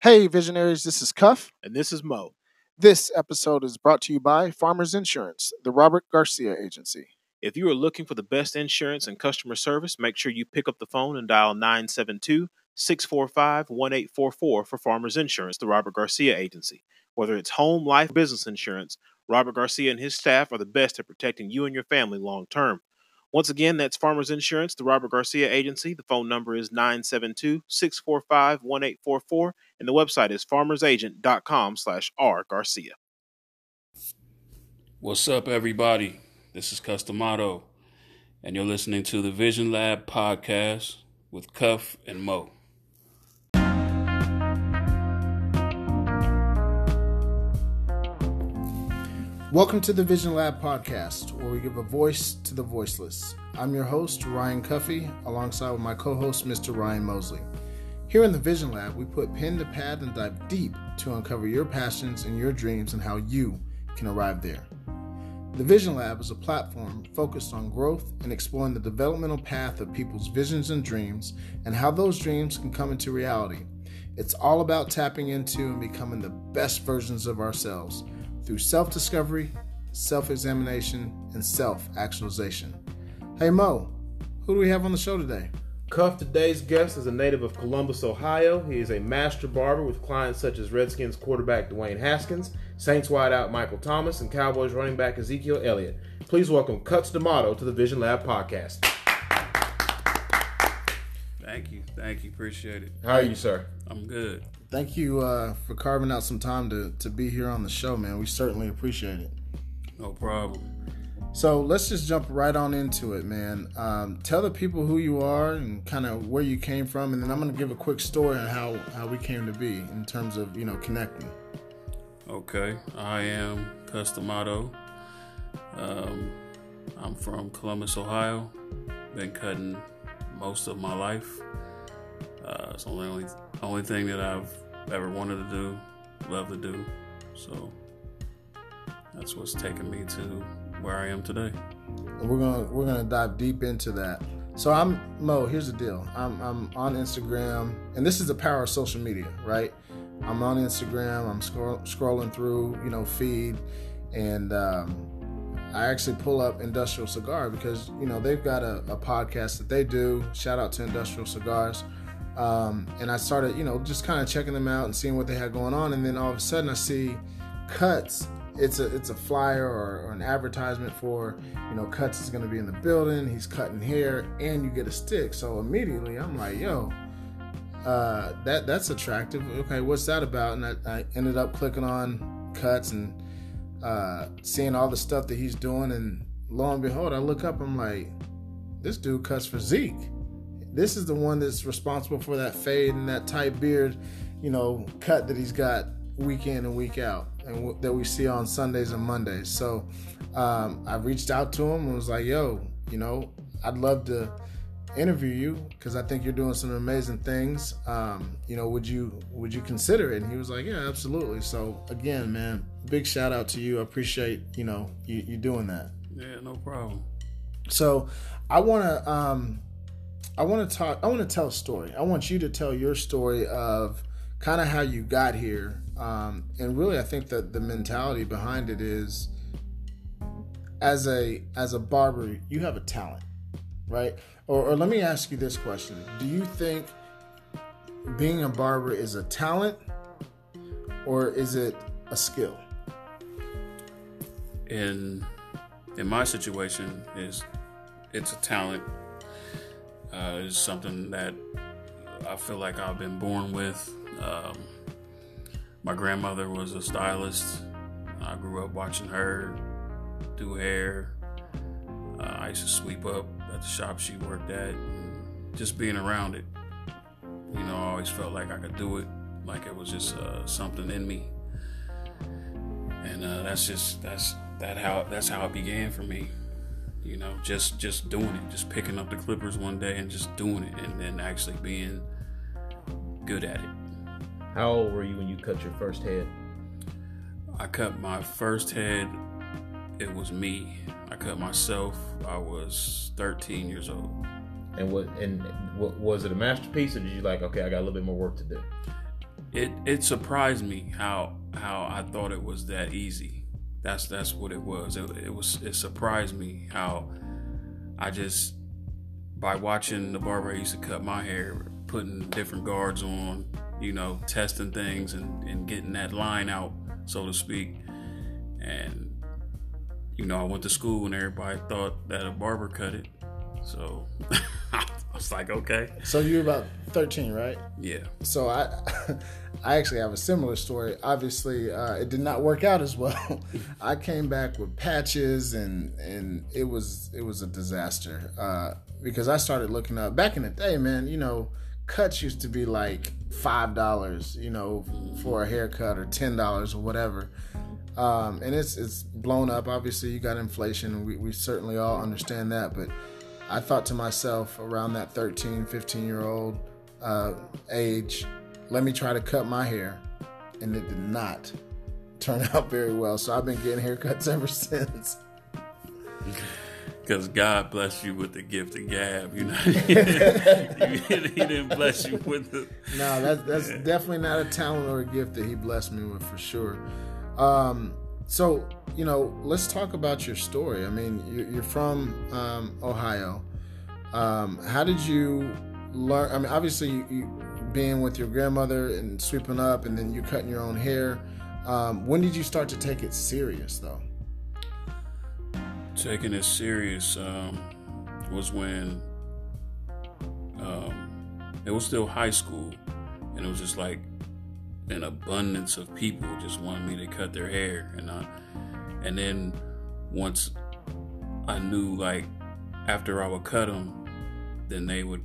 Hey, visionaries, this is Cuff. And this is Mo. This episode is brought to you by Farmers Insurance, the Robert Garcia Agency. If you are looking for the best insurance and customer service, make sure you pick up the phone and dial 972 645 1844 for Farmers Insurance, the Robert Garcia Agency. Whether it's home, life, business insurance, Robert Garcia and his staff are the best at protecting you and your family long term. Once again, that's Farmers Insurance, the Robert Garcia Agency. The phone number is 972 645 1844, and the website is farmersagent.com slash R Garcia. What's up, everybody? This is Cutz Da Mato, and you're listening to the Vision Lab podcast with Cuff and Mo. Welcome to the Vision Lab podcast, where we give a voice to the voiceless. I'm your host, Ryan Cuffee, alongside with my co host, Mr. Ryan Mosley. Here in the Vision Lab, we put pen to pad and dive deep to uncover your passions and your dreams and how you can arrive there. The Vision Lab is a platform focused on growth and exploring the developmental path of people's visions and dreams and how those dreams can come into reality. It's all about tapping into and becoming the best versions of ourselves through self discovery, self examination, and self actualization. Hey Mo, who do we have on the show today? Cuff, today's guest, is a native of Columbus, Ohio. He is a master barber with clients such as Redskins quarterback Dwayne Haskins, Saints wideout Michael Thomas, and Cowboys running back Ezekiel Elliott. Please welcome Cutz Da Mato to the Vision Lab podcast. Thank you. Thank you. Appreciate it. How are you, sir? I'm good. Thank you uh, for carving out some time to, to be here on the show, man. We certainly appreciate it. No problem. So let's just jump right on into it, man. Um, tell the people who you are and kind of where you came from, and then I'm going to give a quick story on how, how we came to be in terms of, you know, connecting. Okay. I am Cutz Da Mato. Um, I'm from Columbus, Ohio. Been cutting most of my life. Uh, it's the only only thing that I've ever wanted to do, love to do. So that's what's taken me to where I am today. We're gonna we're gonna dive deep into that. So I'm Mo. Here's the deal. I'm I'm on Instagram, and this is the power of social media, right? I'm on Instagram. I'm scroll, scrolling through, you know, feed, and um, I actually pull up Industrial Cigar because you know they've got a, a podcast that they do. Shout out to Industrial Cigars. Um, and I started, you know, just kind of checking them out and seeing what they had going on. And then all of a sudden, I see Cutz. It's a it's a flyer or, or an advertisement for, you know, Cutz is going to be in the building. He's cutting hair, and you get a stick. So immediately, I'm like, yo, uh, that that's attractive. Okay, what's that about? And I, I ended up clicking on Cutz and uh, seeing all the stuff that he's doing. And lo and behold, I look up. I'm like, this dude cuts for Zeke this is the one that's responsible for that fade and that tight beard, you know, cut that he's got week in and week out, and w- that we see on Sundays and Mondays. So um, I reached out to him and was like, "Yo, you know, I'd love to interview you because I think you're doing some amazing things. Um, you know, would you would you consider it?" And he was like, "Yeah, absolutely." So again, man, big shout out to you. I appreciate you know you, you doing that. Yeah, no problem. So I want to. Um, I want to talk. I want to tell a story. I want you to tell your story of kind of how you got here, um, and really, I think that the mentality behind it is, as a as a barber, you have a talent, right? Or, or let me ask you this question: Do you think being a barber is a talent, or is it a skill? In in my situation, is it's a talent uh, is something that I feel like I've been born with. Um, my grandmother was a stylist. I grew up watching her do hair. Uh, I used to sweep up at the shop she worked at. just being around it, you know, I always felt like I could do it, like it was just uh, something in me. And uh, that's just that's that how that's how it began for me you know just just doing it just picking up the clippers one day and just doing it and then actually being good at it. How old were you when you cut your first head? I cut my first head it was me. I cut myself i was 13 years old. And what and what was it a masterpiece or did you like okay i got a little bit more work to do? It it surprised me how how I thought it was that easy. That's that's what it was. It, it was it surprised me how I just by watching the barber I used to cut my hair, putting different guards on, you know, testing things and, and getting that line out, so to speak. And you know, I went to school and everybody thought that a barber cut it. So was like, okay. So you were about 13, right? Yeah. So I, I actually have a similar story. Obviously, uh, it did not work out as well. I came back with patches, and and it was it was a disaster uh, because I started looking up back in the day, man. You know, cuts used to be like five dollars, you know, for a haircut or ten dollars or whatever. Um, and it's it's blown up. Obviously, you got inflation, we, we certainly all understand that. But I thought to myself around that 13, 15 year old uh, age, let me try to cut my hair. And it did not turn out very well. So I've been getting haircuts ever since. Because God blessed you with the gift of gab, you know. he didn't bless you with the. No, that's that's definitely not a talent or a gift that He blessed me with for sure. Um, so you know, let's talk about your story. I mean, you're from um, Ohio. Um, how did you learn? I mean, obviously, you, you, being with your grandmother and sweeping up, and then you cutting your own hair. Um, when did you start to take it serious, though? Taking it serious um, was when um, it was still high school, and it was just like an abundance of people just wanted me to cut their hair, and I, and then once I knew like after I would cut them, then they would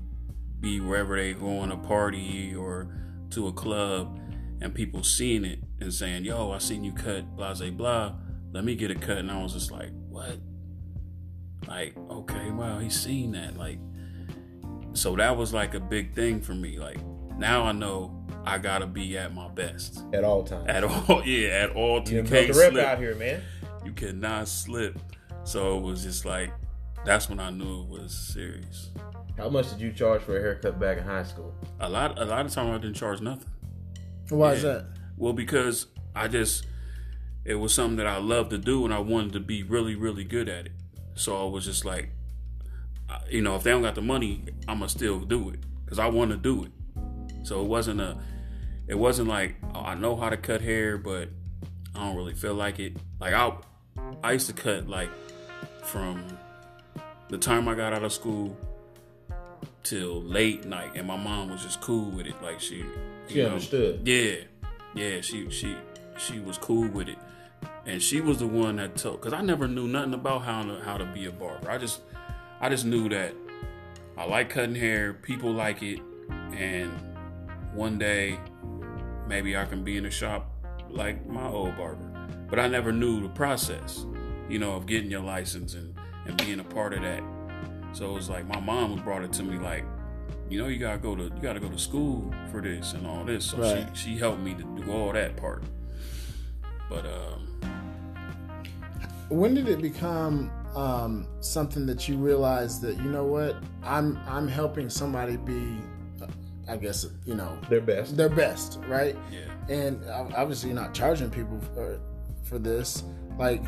be wherever they going a party or to a club, and people seeing it and saying, "Yo, I seen you cut blah blah blah. Let me get a cut." And I was just like, "What?" Like, okay, wow, he's seen that. Like, so that was like a big thing for me. Like, now I know I gotta be at my best at all times. At all, yeah, at all. You, you can't slip out here, man. You cannot slip. So it was just like that's when I knew it was serious. How much did you charge for a haircut back in high school? A lot. A lot of time I didn't charge nothing. Why yeah. is that? Well, because I just it was something that I loved to do, and I wanted to be really, really good at it. So I was just like, you know, if they don't got the money, I'ma still do it because I want to do it. So it wasn't a, it wasn't like oh, I know how to cut hair, but I don't really feel like it. Like I, I used to cut like from the time I got out of school till late night, and my mom was just cool with it. Like she, she know, understood. Yeah, yeah. She she she was cool with it, and she was the one that told. Cause I never knew nothing about how to how to be a barber. I just I just knew that I like cutting hair. People like it, and one day maybe I can be in a shop like my old barber. But I never knew the process, you know, of getting your license and, and being a part of that. So it was like my mom brought it to me like, you know, you gotta go to you gotta go to school for this and all this. So right. she she helped me to do all that part. But um when did it become um, something that you realized that you know what I'm I'm helping somebody be I guess you know their best. Their best, right? Yeah. And obviously, you're not charging people for, for this. Like,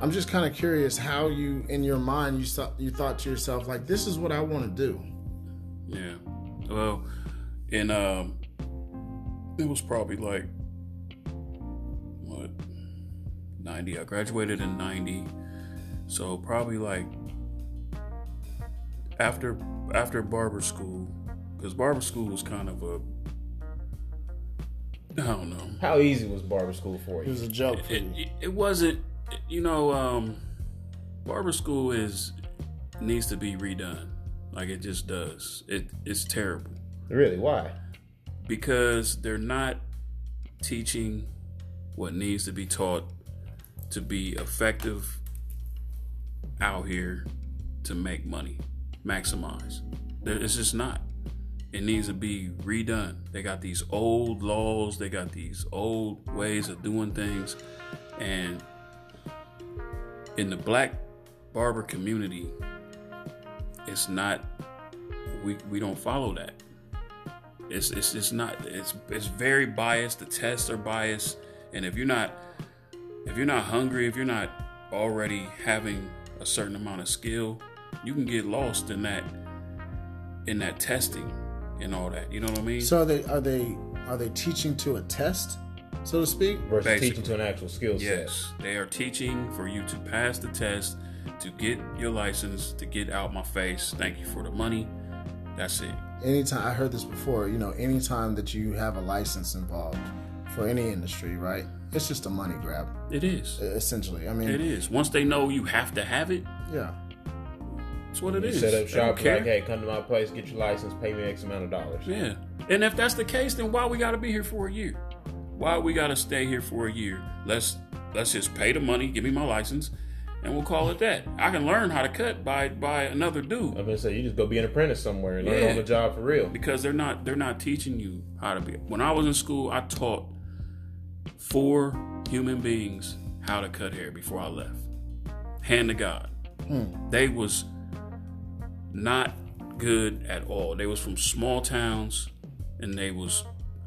I'm just kind of curious how you, in your mind, you thought you thought to yourself like, "This is what I want to do." Yeah. Well, and um, it was probably like what ninety. I graduated in ninety, so probably like after after barber school because barber school was kind of a I don't know. How easy was barber school for you? It was a joke. It, it, it, wasn't. You know, um, barber school is needs to be redone. Like it just does. It it's terrible. Really? Why? Because they're not teaching what needs to be taught to be effective out here to make money, maximize. It's just not it needs to be redone. They got these old laws, they got these old ways of doing things. And in the black barber community, it's not we we don't follow that. It's it's it's not it's it's very biased. The tests are biased, and if you're not if you're not hungry, if you're not already having a certain amount of skill, you can get lost in that in that testing and all that. You know what I mean? So are they are they are they teaching to a test, so to speak? Versus Basically. teaching to an actual skill set. Yes, they are teaching for you to pass the test, to get your license, to get out my face. Thank you for the money. That's it. Anytime I heard this before, you know, anytime that you have a license involved for any industry, right? It's just a money grab, It is. essentially. I mean, It is. Once they know you have to have it, yeah. That's what it You is. set up shop like, hey, come to my place, get your license, pay me X amount of dollars. Yeah. And if that's the case, then why we gotta be here for a year? Why we gotta stay here for a year? Let's let's just pay the money, give me my license, and we'll call it that. I can learn how to cut by by another dude. I'm gonna say you just go be an apprentice somewhere and learn Yeah. on the job for real. because they're not they're not teaching you how to be. When I was in school, I taught four human beings how to cut hair before I left. Hand to God, hmm. they was not good at all. They was from small towns, and they was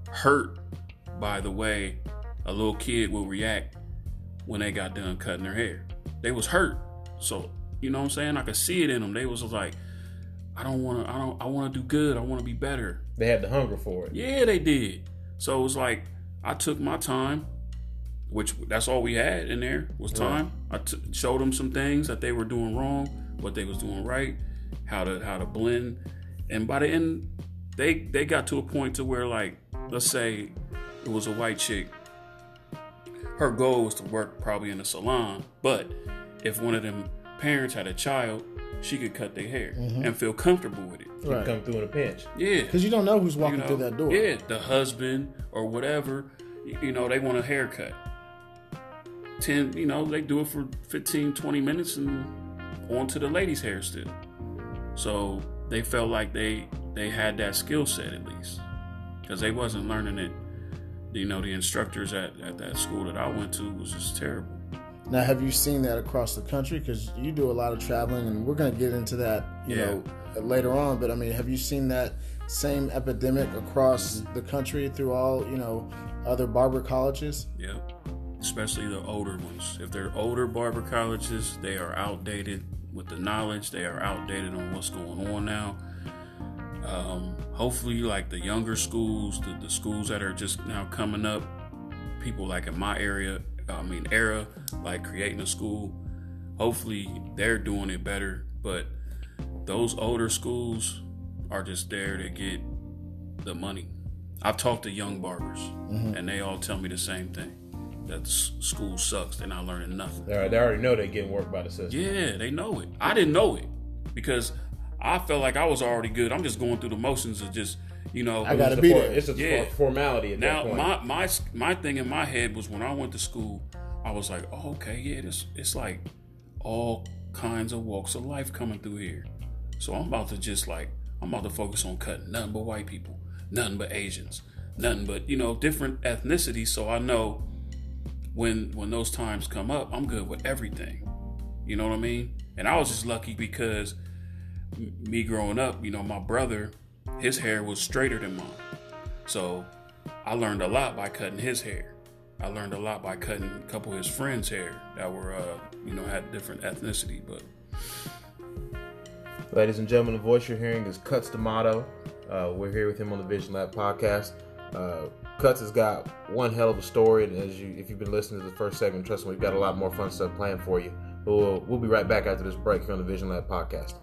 hurt by the way a little kid will react when they got done cutting their hair. They was hurt, so you know what I'm saying. I could see it in them. They was like. I don't want to. I don't. I want to do good. I want to be better. They had the hunger for it. Yeah, they did. So it was like I took my time, which that's all we had in there was time. I t- showed them some things that they were doing wrong, what they was doing right, how to how to blend, and by the end, they they got to a point to where like let's say it was a white chick. Her goal was to work probably in a salon, but if one of them parents had a child, she could cut their hair mm-hmm. and feel comfortable with it. Right. come through in a pinch. Yeah, Because you don't know who's walking you know, through that door. Yeah, the husband or whatever, you know, they want a haircut. 10, you know, they do it for 15, 20 minutes and on to the lady's hair still. So they felt like they they had that skill set at least because they wasn't learning it. You know, the instructors at, at that school that I went to was just terrible. Now, have you seen that across the country? Because you do a lot of traveling, and we're going to get into that, you Yeah. know, later on. But I mean, have you seen that same epidemic across the country through all, you know, other barber colleges? Yeah, Especially the older ones. If they're older barber colleges, they are outdated with the knowledge. They are outdated on what's going on now. Um, hopefully, like the younger schools, the, the schools that are just now coming up, people like in my area, I mean, era, like creating a school, hopefully they're doing it better. But those older schools are just there to get the money. I've talked to young barbers, and they all tell me the same thing that s- school sucks. They're not learning nothing. They they already know they're getting work by the system. Yeah, they know it. I didn't know it because I felt like I was already good. I'm just going through the motions of just, you know. I gotta It's a be there. It's a Yeah. formality at Now that point. my my my thing in my head was when I went to school, I was like, oh, okay, yeah, this it's like all kinds of walks of life coming through here. So I'm about to just like I'm about to focus on cutting nothing but white people, nothing but Asians, nothing but you know different ethnicities. So I know when when those times come up, I'm good with everything. You know what I mean? And I was just lucky because me growing up, you know, my brother, his hair was straighter than mine. So I learned a lot by cutting his hair. I learned a lot by cutting a couple of his friends' hair that were, uh, you know, had different ethnicity. But Ladies and gentlemen, the voice you're hearing is Cutz Da Mato. Uh, we're here with him on the Vision Lab podcast. Uh, Cutz has got one hell of a story, and as you, if you've been listening to the first segment, trust me, we've got a lot more fun stuff planned for you. But we'll, we'll be right back after this break here on the Vision Lab podcast.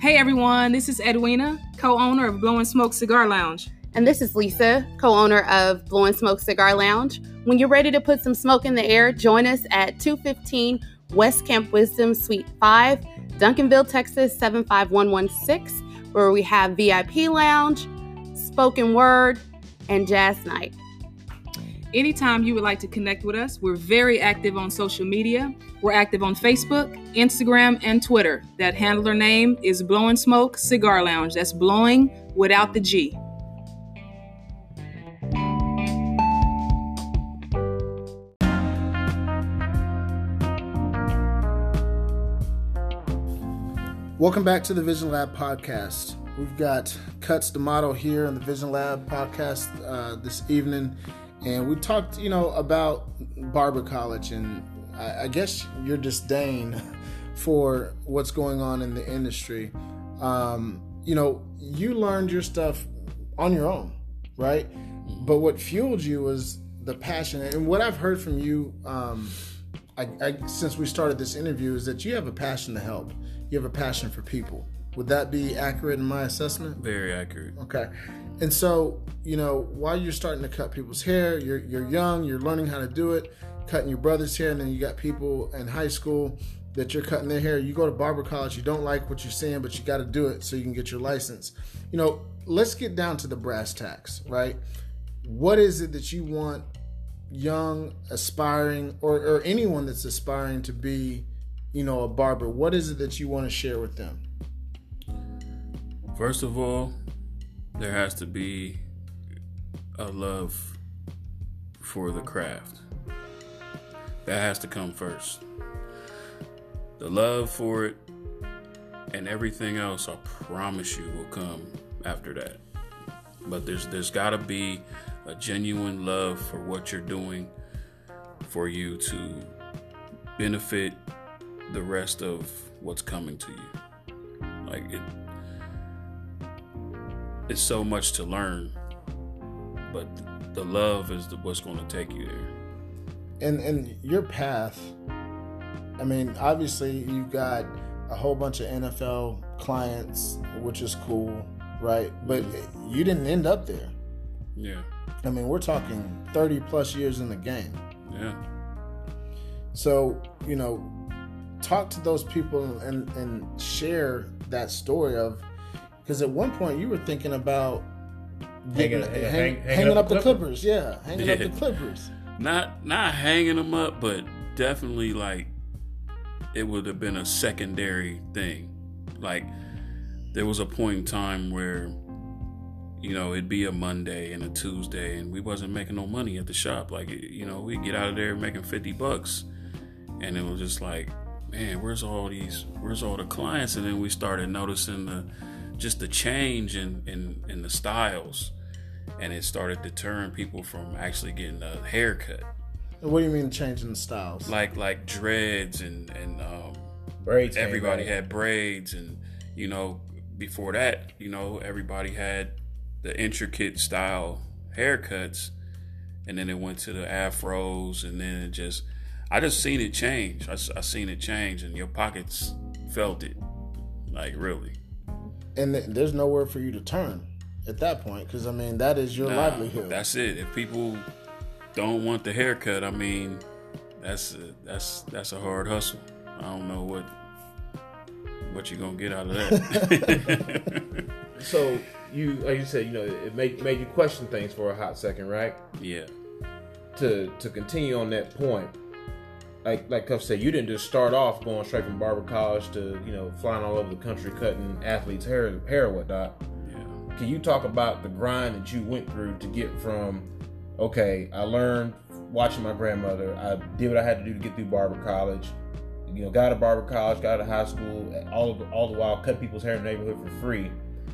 Hey everyone, this is Edwina, co owner of Blowing Smoke Cigar Lounge. And this is Lisa, co owner of Blowing Smoke Cigar Lounge. When you're ready to put some smoke in the air, join us at 215 West Camp Wisdom, Suite 5, Duncanville, Texas 75116, where we have VIP lounge, spoken word, and jazz night. Anytime you would like to connect with us, we're very active on social media. We're active on Facebook, Instagram, and Twitter. That handler name is Blowing Smoke Cigar Lounge. That's blowing without the G. Welcome back to the Vision Lab podcast. We've got Cutz Da Mato here on the Vision Lab podcast uh, this evening, and we talked, you know, about barber college and I, I guess your disdain for what's going on in the industry. Um, you know, you learned your stuff on your own, right? But what fueled you was the passion, and what I've heard from you. Um, I, I, since we started this interview, is that you have a passion to help you have a passion for people. Would that be accurate in my assessment? Very accurate. Okay. And so, you know, while you're starting to cut people's hair, you're you're young, you're learning how to do it, cutting your brother's hair, and then you got people in high school that you're cutting their hair. You go to barber college, you don't like what you're seeing, but you got to do it so you can get your license. You know, let's get down to the brass tacks, right? What is it that you want young, aspiring, or, or anyone that's aspiring to be you know, a barber, what is it that you want to share with them? First of all, there has to be a love for the craft. That has to come first. The love for it and everything else, I promise you, will come after that. But there's there's got to be a genuine love for what you're doing for you to benefit the rest of what's coming to you. Like it it's so much to learn, but the love is the, what's going to take you there. And and your path, I mean, obviously you have got a whole bunch of NFL clients, which is cool, right? But you didn't end up there. Yeah. I mean, we're talking 30 plus years in the game. Yeah. So, you know, talk to those people and and share that story of because at one point you were thinking about hanging, getting, hang, hang, hang, hanging, up, the the Clippers. Clippers. Yeah, hanging Yeah. up the Clippers. Not not hanging them up, but definitely like it would have been a secondary thing. Like there was a point in time where you know it'd be a Monday and a Tuesday, and we wasn't making no money at the shop. Like you know we'd get out of there making fifty bucks, and it was just like, man, where's all these? Where's all the clients? And then we started noticing the just the change in in, in the styles. And it started deterring people from actually getting a haircut What do you mean changing the styles? like like dreads and and um, Braids. everybody had braids and you know before that you know everybody had the intricate style haircuts and then it went to the afros and then it just i just seen it change. I seen it change and your pockets felt it. Like really. And th- there's nowhere for you to turn at that point because I mean that is your Nah, livelihood. that's it. If people don't want the haircut i mean that's a, that's that's a hard hustle. I don't know what what you gonna get out of that. So you, like you said, you know, it made made you question things for a hot second, right? yeah. To to continue on that point, like like Cuff said, you didn't just start off going straight from barber college to you know flying all over the country cutting athletes' hair, hair and whatnot. yeah Can you talk about the grind that you went through to get from, okay, I learned watching my grandmother, I did what I had to do to get through barber college, you know, got a barber college, got to high school, all the, all the while cut people's hair in the neighborhood for free.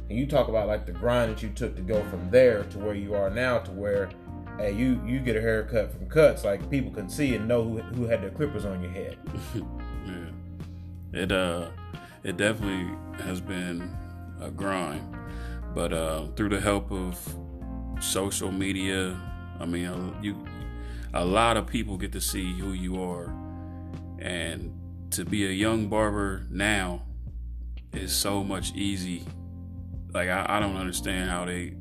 And you talk about like the grind that you took to go from there to where you are now, to where, hey, you you get a haircut from cuts, like people can see and know who who had their clippers on your head. Yeah. It uh it definitely has been a grind. But uh through the help of social media, I mean you a lot of people get to see who you are. And to be a young barber now is so much easy. Like I, I don't understand how they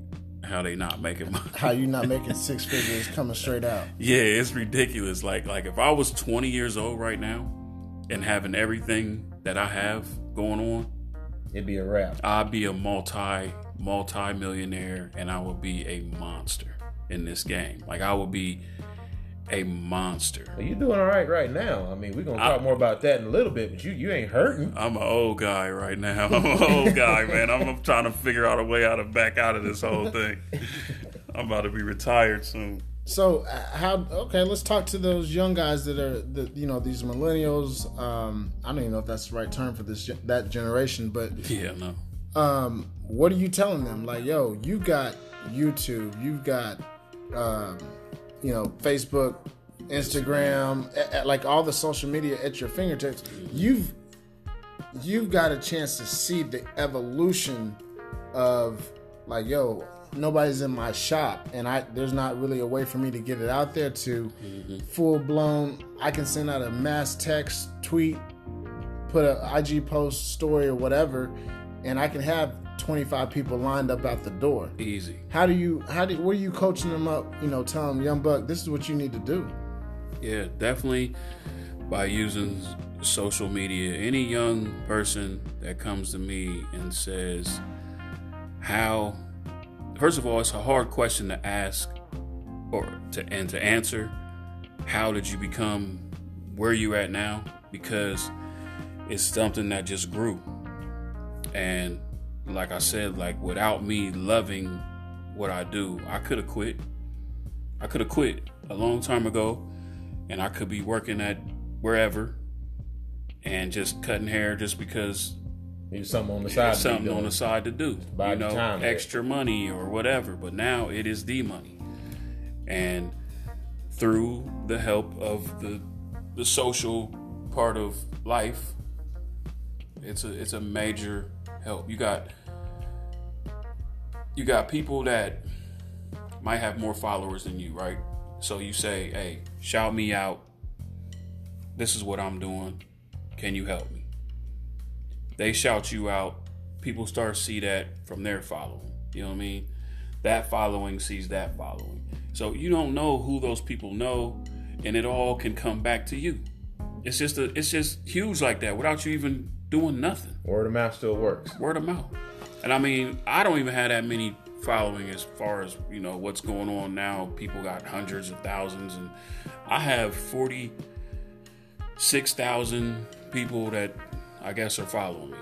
how they not making money. How you not making six figures coming straight out? Yeah, it's ridiculous. Like like if I was 20 years old right now and having everything that I have going on, It'd be a wrap. I'd be a multi multi millionaire and I would be a monster in this game. Like I would be a monster. But you're doing all right right now. I mean, we're gonna I- talk more about that in a little bit, but you you ain't hurting. I'm an old guy right now. I'm an old guy, man. I'm, I'm trying to figure out a way how to back out of this whole thing. I'm about to be retired soon. So uh, how? Okay, let's talk to those young guys that are, the, you know, these millennials. Um, I don't even know if that's the right term for this that generation, but Yeah, no. um, what are you telling them? Like, yo, you got YouTube, you've got, um, you know, Facebook, Instagram, a- a- like all the social media at your fingertips. You've you've got a chance to see the evolution of like, yo, nobody's in my shop, and I there's not really a way for me to get it out there to mm-hmm. full blown. I can send out a mass text, tweet, put a IG post, story, or whatever, and I can have 25 people lined up out the door. Easy. How do you? How do? What are you coaching them up? You know, tell them, young buck, this is what you need to do. Yeah, definitely by using social media. Any young person that comes to me and says, How, first of all, it's a hard question to ask or to and to answer. How did you become where you at now? Because it's something that just grew. And like I said, like without me loving what I do, I could have quit. I could have quit a long time ago and I could be working at wherever and just cutting hair just because There's something on the side. to something on the side to do. You know, there. extra money or whatever. But now it is the money. And through the help of the the social part of life, it's a it's a major help. You got you got people that might have more followers than you, right? So you say, "Hey, shout me out. This is what I'm doing. Can you help me?" They shout you out. People start to see that from their following. You know what I mean? That following sees that following. So you don't know who those people know, and it all can come back to you. It's just a, it's just huge like that without you even doing nothing Word of mouth still works. word of mouth. And I mean, I don't even have that many following as far as you know what's going on now. People got hundreds of thousands, and I have forty six thousand people that I guess are following me.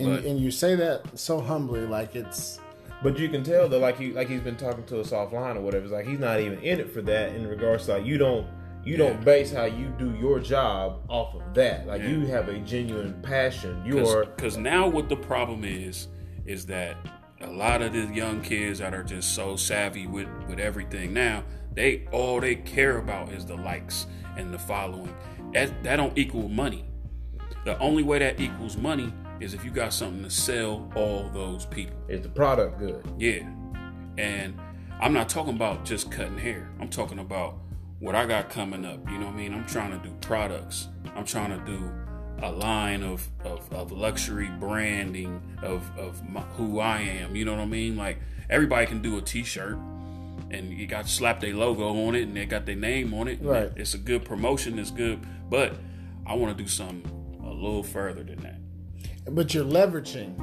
And, But- and you say that so humbly, like it's But you can tell that, like he like he's been talking to us offline or whatever. It's like he's not even in it for that. In regards to like you don't you don't base how you do your job off of that. Like Yeah. you have a genuine passion. You are Because now what the problem is is that a lot of the young kids that are just so savvy with with everything now, they all they care about is the likes and the following. That that don't equal money. The only way that equals money is if you got something to sell all those people. is the product good? Yeah. And I'm not talking about just cutting hair. I'm talking about what I got coming up. You know what I mean? I'm trying to do products. I'm trying to do a line of, of, of luxury branding of, of my, who I am. You know what I mean? Like everybody can do a t-shirt and you got slap their logo on it and they got their name on it. Right. It's a good promotion. It's good. But I want to do something a little further than that. but you're leveraging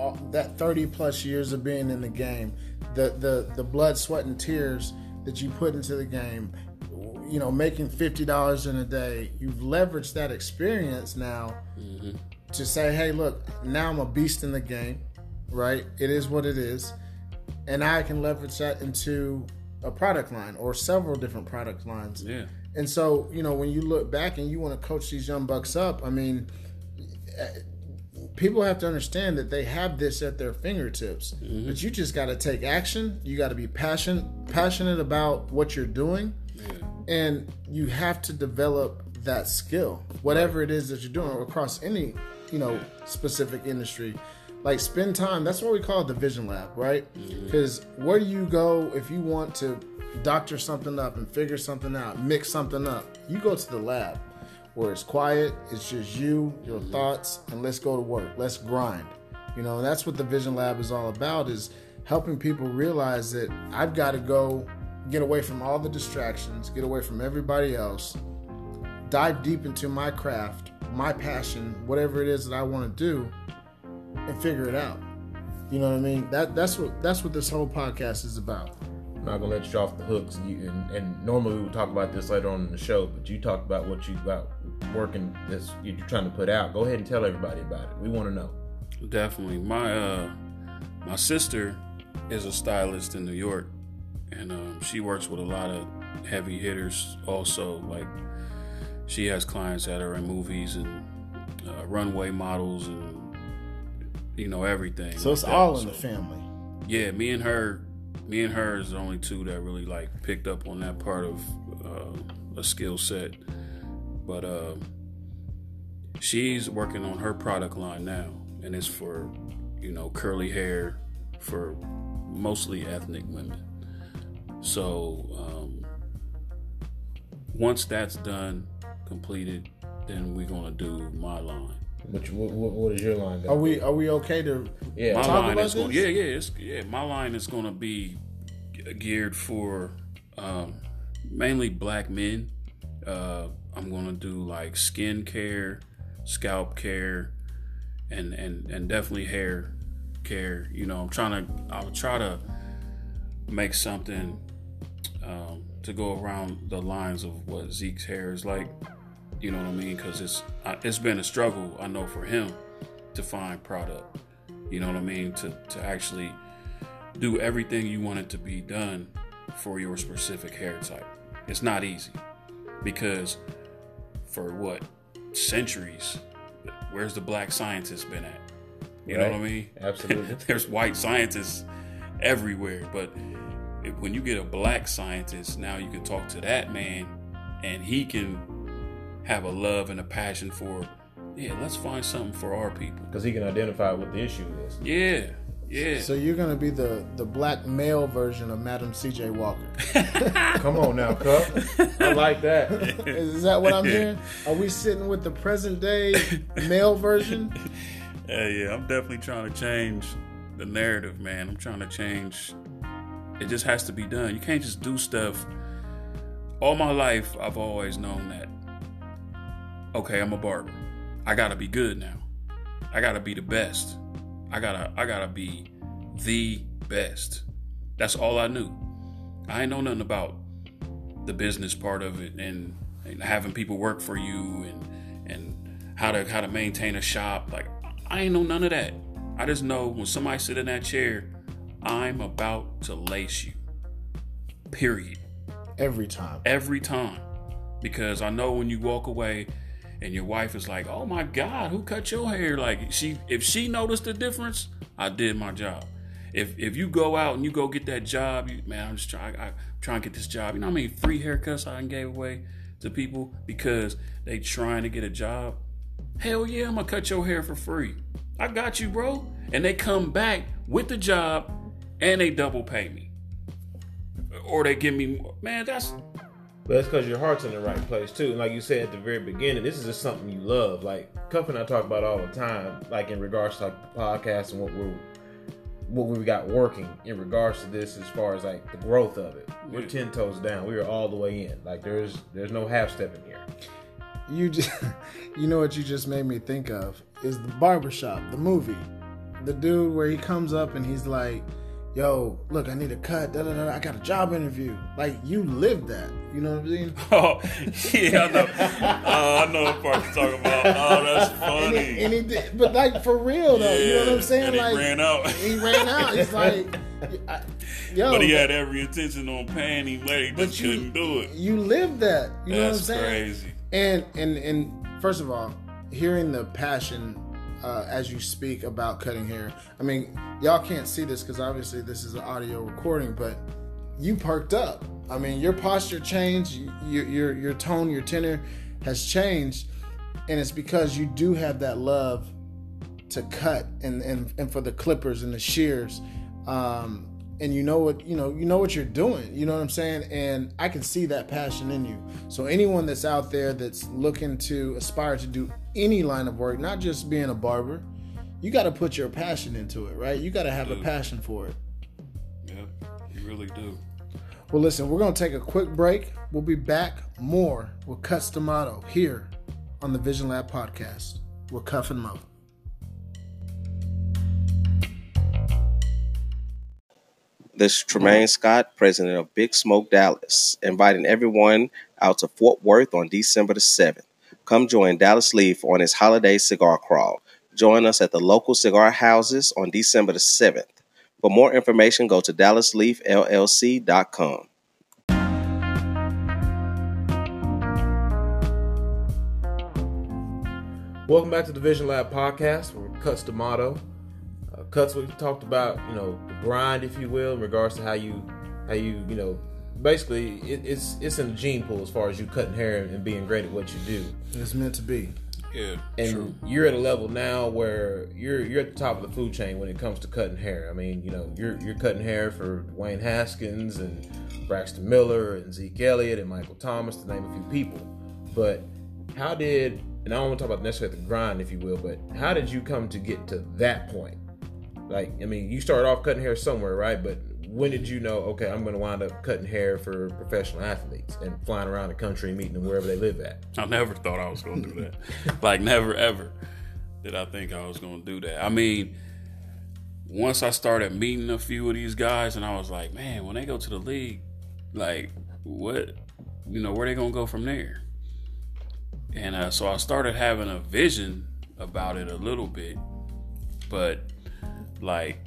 uh, that 30 plus years of being in the game the the the blood sweat and tears that you put into the game you know making $50 in a day you've leveraged that experience now mm-hmm. to say hey look now i'm a beast in the game right? It is what it is. And i can leverage that into a product line or several different product lines. Yeah. and so, you know, when you look back and you want to coach these young bucks up, I mean, people have to understand that they have this at their fingertips. Mm-hmm. But you just got to take action. You got to be passion passionate about what you're doing, and you have to develop that skill, whatever it is that you're doing across any, you know, specific industry. Like spend time. That's what we call the Vision Lab, right? Mm-hmm. Because where do you go if you want to doctor something up and figure something out, mix something up? You go to the lab where it's quiet, it's just you, your mm-hmm. thoughts, and let's go to work. Let's grind. You know, that's what the Vision Lab is all about is helping people realize that I've got to go get away from all the distractions, get away from everybody else, dive deep into my craft, my passion, whatever it is that I want to do, and figure it out. You know what I mean? That that's what that's what this whole podcast is about. I'm not gonna let you off the hooks. You, and, and normally we would talk about this later on in the show, but you talked about what you got working this you're trying to put out. Go ahead and tell everybody about it. We want to know. Definitely. My uh my sister is a stylist in New York and um, she works with a lot of heavy hitters. Also, like she has clients that are in movies and uh, runway models and you know everything. So it's that. all in So, the family. Yeah, me and her, me and her is the only two that really like picked up on that part of uh, a skill set. But uh, she's working on her product line now, and it's for you know curly hair for mostly ethnic women. So um, once that's done, completed, then we're gonna do my line. Which what, what, what is your line? Are we are we okay to Yeah. my talk line about is going, this? yeah, yeah, it's, yeah. My line is going to be geared for um, mainly black men. Uh, I'm going to do like skin care, scalp care, and and and definitely hair care. You know, I'm trying to. I'll try to make something um, to go around the lines of what Zeke's hair is like. You know what I mean? Because it's it's been a struggle. I know for him to find product. You know what I mean? To to actually do everything you want it to be done for your specific hair type. It's not easy because for what centuries, where's the black scientist been at? You know what I mean? Absolutely. There's white scientists everywhere, but when you get a black scientist, now you can talk to that man, and he can have a love and a passion for, yeah, let's find something for our people. Because he can identify what the issue is. Yeah, yeah. So you're gonna be the the black male version of Madam C.J. Walker. Come on now, Cuff. I like that. Is, is that what I'm hearing? Are we sitting with the present day male version? Yeah, yeah, I'm definitely trying to change the narrative, man. I'm trying to change. It just has to be done. You can't just do stuff. All my life, I've always known that. Okay, I'm a barber. I gotta be good now. I gotta be the best. I gotta, I gotta be the best. That's all I knew. I ain't know nothing about the business part of it and, and having people work for you and and how to how to maintain a shop. Like I ain't know none of that. I just know when somebody sit in that chair, I'm about to lace you. Period. Every time. Every time. Because I know when you walk away and your wife is like, "Oh my God, who cut your hair?" Like she, if she noticed the difference, I did my job. If if you go out and you go get that job, you, man, I'm just trying. I, I'm trying to get this job. You know how many free haircuts I gave away to people because they trying to get a job. Hell yeah, I'm gonna cut your hair for free. I got you, bro. And they come back with the job and they double pay me, or they give me more. Man, that's But that's because your heart's in the right place too. And like you said at the very beginning, this is just something you love. Like Cuff and I talk about all the time, like in regards to like the podcast and what we're what we got working in regards to this as far as like the growth of it. We're Yeah. ten toes down. We are all the way in. Like there's there's no half stepping here. You just, you know what you just made me think of is the barbershop, the movie. The dude where he comes up and he's like, "Yo, look, I need a cut. Da, da, da, I got a job interview." Like you lived that. You know what I'm saying? Oh, yeah, I know. Oh, I know what part you're talking about. Oh, that's And funny. he, and he did, but like for real though, you know what I'm saying? And he like ran out. he ran out. It's like, I, yo, but he had every intention on paying him later. He but just you- couldn't do it. you lived that. You know what I'm That's saying? crazy. And and and first of all, hearing the passion uh, as you speak about cutting hair. I mean, y'all can't see this because obviously this is an audio recording, but you perked up. I mean, your posture changed. Your your your tone, your tenor has changed, and it's because you do have that love to cut and and and for the clippers and the shears. Um, and you know what you know you know what you're doing you know what i'm saying? And i can see that passion in you. So anyone that's out there that's looking to aspire to do any line of work not just being a barber you got to put your passion into it right? You got to have a passion for it. Yep, you really do. well listen we're going to take a quick break. We'll be back more with Cutz Da Mato here on the vision lab podcast. With cuff and mo This is Tremaine Scott, president of Big Smoke Dallas, inviting everyone out to Fort Worth on December the 7th. Come join Dallas Leaf on his holiday cigar crawl. Join us at the local cigar houses on December the 7th. For more information, go to dallasleafllc.com. Welcome back to the Vision Lab podcast. We're Cutz Da Mato. Uh, Cutz, we talked about, you know, the grind, if you will, in regards to how you, how you, you know, basically it, it's it's in the gene pool as far as you cutting hair and being great at what you do. It's meant to be. Yeah, And true. you're at a level now where you're you're at the top of the food chain when it comes to cutting hair. I mean, you know, you're you're cutting hair for Wayne Haskins and Braxton Miller and Zeke Elliott and Michael Thomas to name a few people. But how did and I don't want to talk about necessarily the grind, if you will, but how did you come to get to that point? Like, I mean, you started off cutting hair somewhere, right? But when did you know, okay, I'm going to wind up cutting hair for professional athletes and flying around the country and meeting them wherever they live at? I never thought I was going to do that. like, never ever did I think I was going to do that. I mean, once I started meeting a few of these guys, and I was like, man, when they go to the league, like, what, you know, where they going to go from there? And uh, so I started having a vision about it a little bit, but like,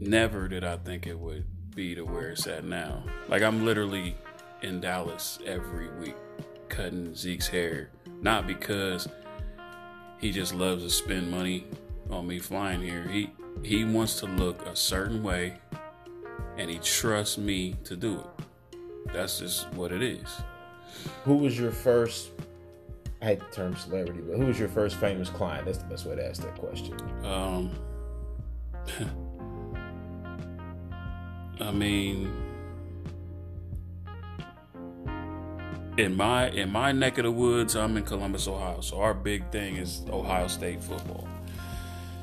never did I think it would be to where it's at now. Like, I'm literally in Dallas every week cutting Zeke's hair, not because he just loves to spend money on me flying here. He he wants to look a certain way, and he trusts me to do it. That's just what it is. Who was your first? I hate the term celebrity, but who was your first famous client? That's the best way to ask that question. Um, I mean, in my in my neck of the woods, I'm in Columbus, Ohio. So our big thing is Ohio State football.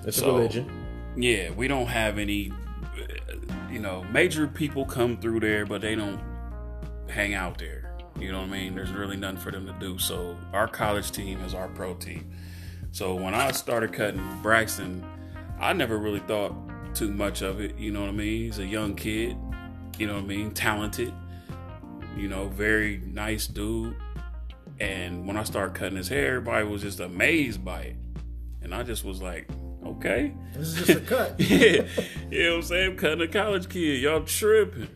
It's So- a religion. Yeah, we don't have any, you know, major people come through there, but they don't hang out there. You know what I mean? There's really nothing for them to do. So our college team is our pro team. So when I started cutting Braxton, I never really thought too much of it. You know what I mean? He's a young kid. You know what I mean? Talented. You know, very nice dude. And when I started cutting his hair, everybody was just amazed by it. And I just was like, okay. This is just a cut. yeah, you know what I'm saying? I'm cutting a college kid. Y'all tripping.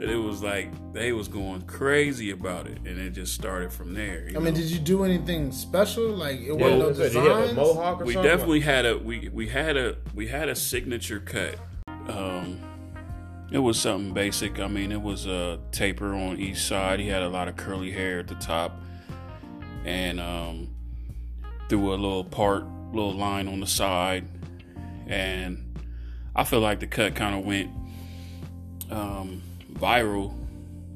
And it was like they was going crazy about it, and it just started from there. you I mean, did you do anything special? Like it Yeah, wasn't no what is it? Did he have a designs. mohawk or we something? definitely had a we we had a we had a signature cut. Um, it was something basic. I mean, it was a taper on each side. He had a lot of curly hair at the top, and um, threw a little part, little line on the side, and I feel like the cut kind of went um, viral,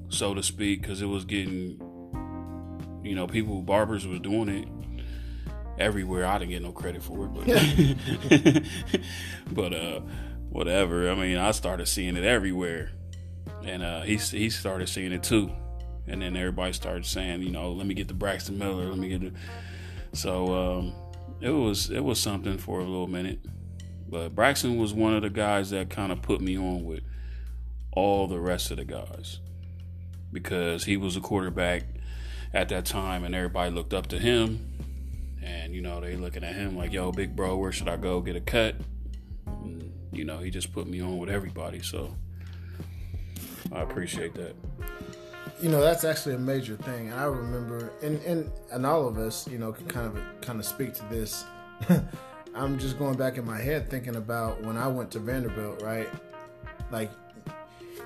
so to speak, because it was getting, you know, people barbers was doing it everywhere. I didn't get no credit for it, but but uh, whatever. I mean, I started seeing it everywhere, and uh, he he started seeing it too, and then everybody started saying, you know, let me get the Braxton Miller, let me get the. So um, it was it was something for a little minute, but Braxton was one of the guys that kind of put me on with all the rest of the guys. Because he was a quarterback at that time, and everybody looked up to him. And you know they looking at him like yo big bro where should i go get a cut? And, you know he just put me on with everybody. So i appreciate that. You know that's actually a major thing. And i remember and and and all of us you know can kind of kind of speak to this. I'm just going back in my head thinking about when i went to vanderbilt right? Like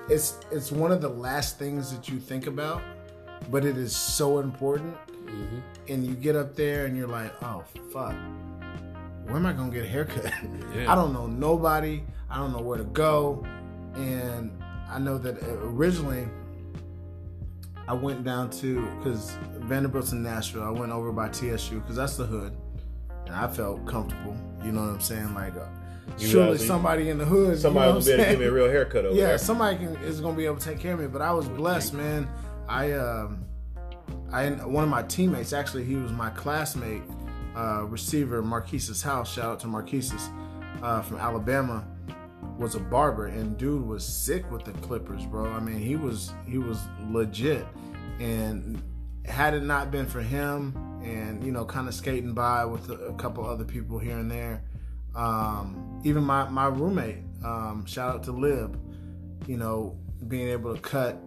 it's it's one of the last things that you think about but it is so important and you get up there and you're like oh fuck where am i gonna get a haircut Yeah. i don't know nobody i don't know where to go and i know that originally I went down to because Vanderbilt's in Nashville. I went over by TSU because that's the hood, and I felt comfortable. You know what I'm saying? Like, uh, You surely somebody in the hood. Somebody you know will be able to give me a real haircut over Yeah, there. somebody can is gonna be able to take care of me. But I was blessed, man. I um, I one of my teammates actually he was my classmate, uh, receiver Marquise's house. Shout out to Marquise's uh, from Alabama was a barber and dude was sick with the clippers bro i mean he was he was legit and had it not been for him and you know kind of skating by with a couple other people here and there Um, even my my roommate, um, shout out to Lib, you know, being able to cut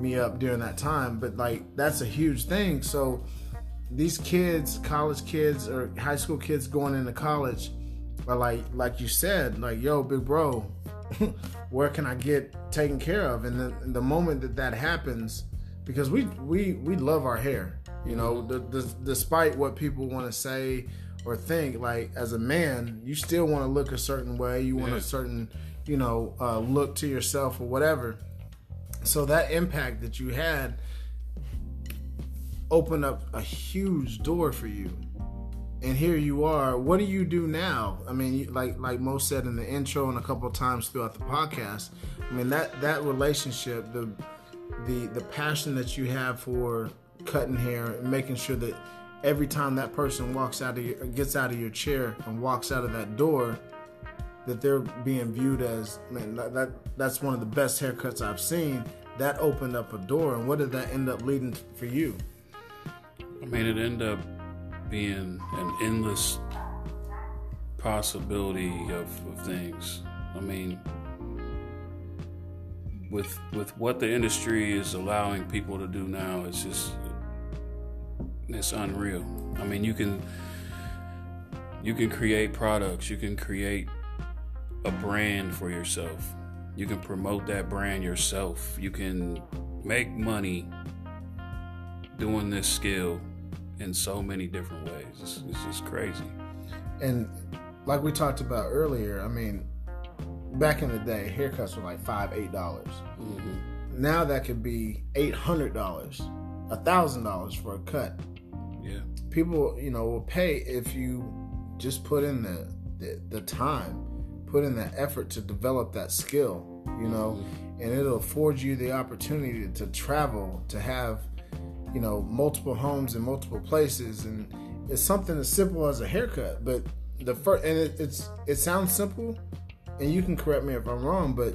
me up during that time. But like that's a huge thing. So these kids, college kids or high school kids going into college, are like like you said, like yo, big bro, where can I get taken care of? And the, the moment that that happens, because we we we love our hair, you know, the, the, despite what people want to say or think, like as a man, you still want to look a certain way, you want Yeah. a certain, you know, uh, look to yourself or whatever. So that impact that you had opened up a huge door for you and here you are what do you do now i mean like like mo said in the intro and a couple of times throughout the podcast i mean that that relationship the the the passion that you have for cutting hair and making sure that every time that person walks out of your gets out of your chair and walks out of that door that they're being viewed as man that, that that's one of the best haircuts i've seen that opened up a door and what did that end up leading to for you I mean, it ended up being an endless possibility of, of things. I mean, with with what the industry is allowing people to do now, it's just it's unreal. I mean, you can you can create products, you can create a brand for yourself. You can promote that brand yourself. You can make money doing this skill in so many different ways. It's, it's just crazy. and like we talked about earlier, I mean, back in the day, haircuts were like five, eight dollars. Mm-hmm. Now that could be eight hundred dollars, a thousand dollars for a cut. People, you know, will pay if you just put in the the, the time, put in the effort to develop that skill, you know, mm-hmm. and it'll afford you the opportunity to travel, to have, you know, multiple homes in multiple places, and it's something as simple as a haircut. But the first, and it, it's it sounds simple, and you can correct me if I'm wrong, but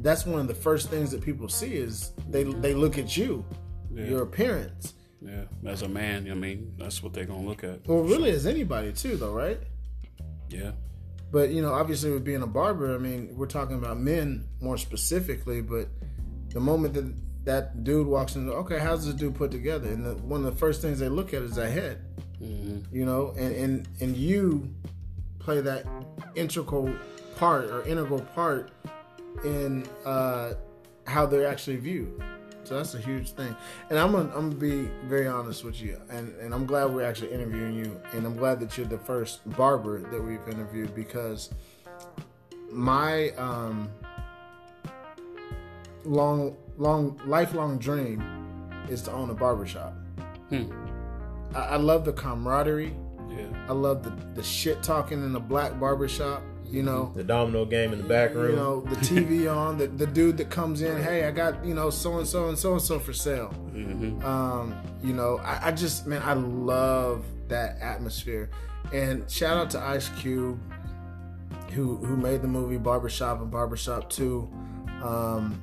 that's one of the first things that people see is they they look at you, Yeah. your appearance. Yeah. As a man, I mean, that's what they're gonna look at. Well, really, as anybody too, though, right? Yeah. But you know, obviously, with being a barber, I mean, we're talking about men more specifically. But the moment that that dude walks in, okay, how's this dude put together? And the, one of the first things they look at is that head. You know, and and and you play that integral part or integral part in uh, how they're actually viewed. So that's a huge thing. And I'm gonna, I'm gonna be very honest with you, and, and I'm glad we're actually interviewing you, and I'm glad that you're the first barber that we've interviewed because my um, long, long, lifelong dream is to own a barbershop. Hmm. I, I love the camaraderie. Yeah. I love the, the shit talking in the black barbershop. You know, The domino game in the back room. you know, the TV on, the, the dude that comes in, hey, I got, you know, so and so and so and so for sale. Um, you know, I, I just, man, I love that atmosphere. And shout out to Ice Cube, who who made the movie Barbershop and Barbershop 2. Um,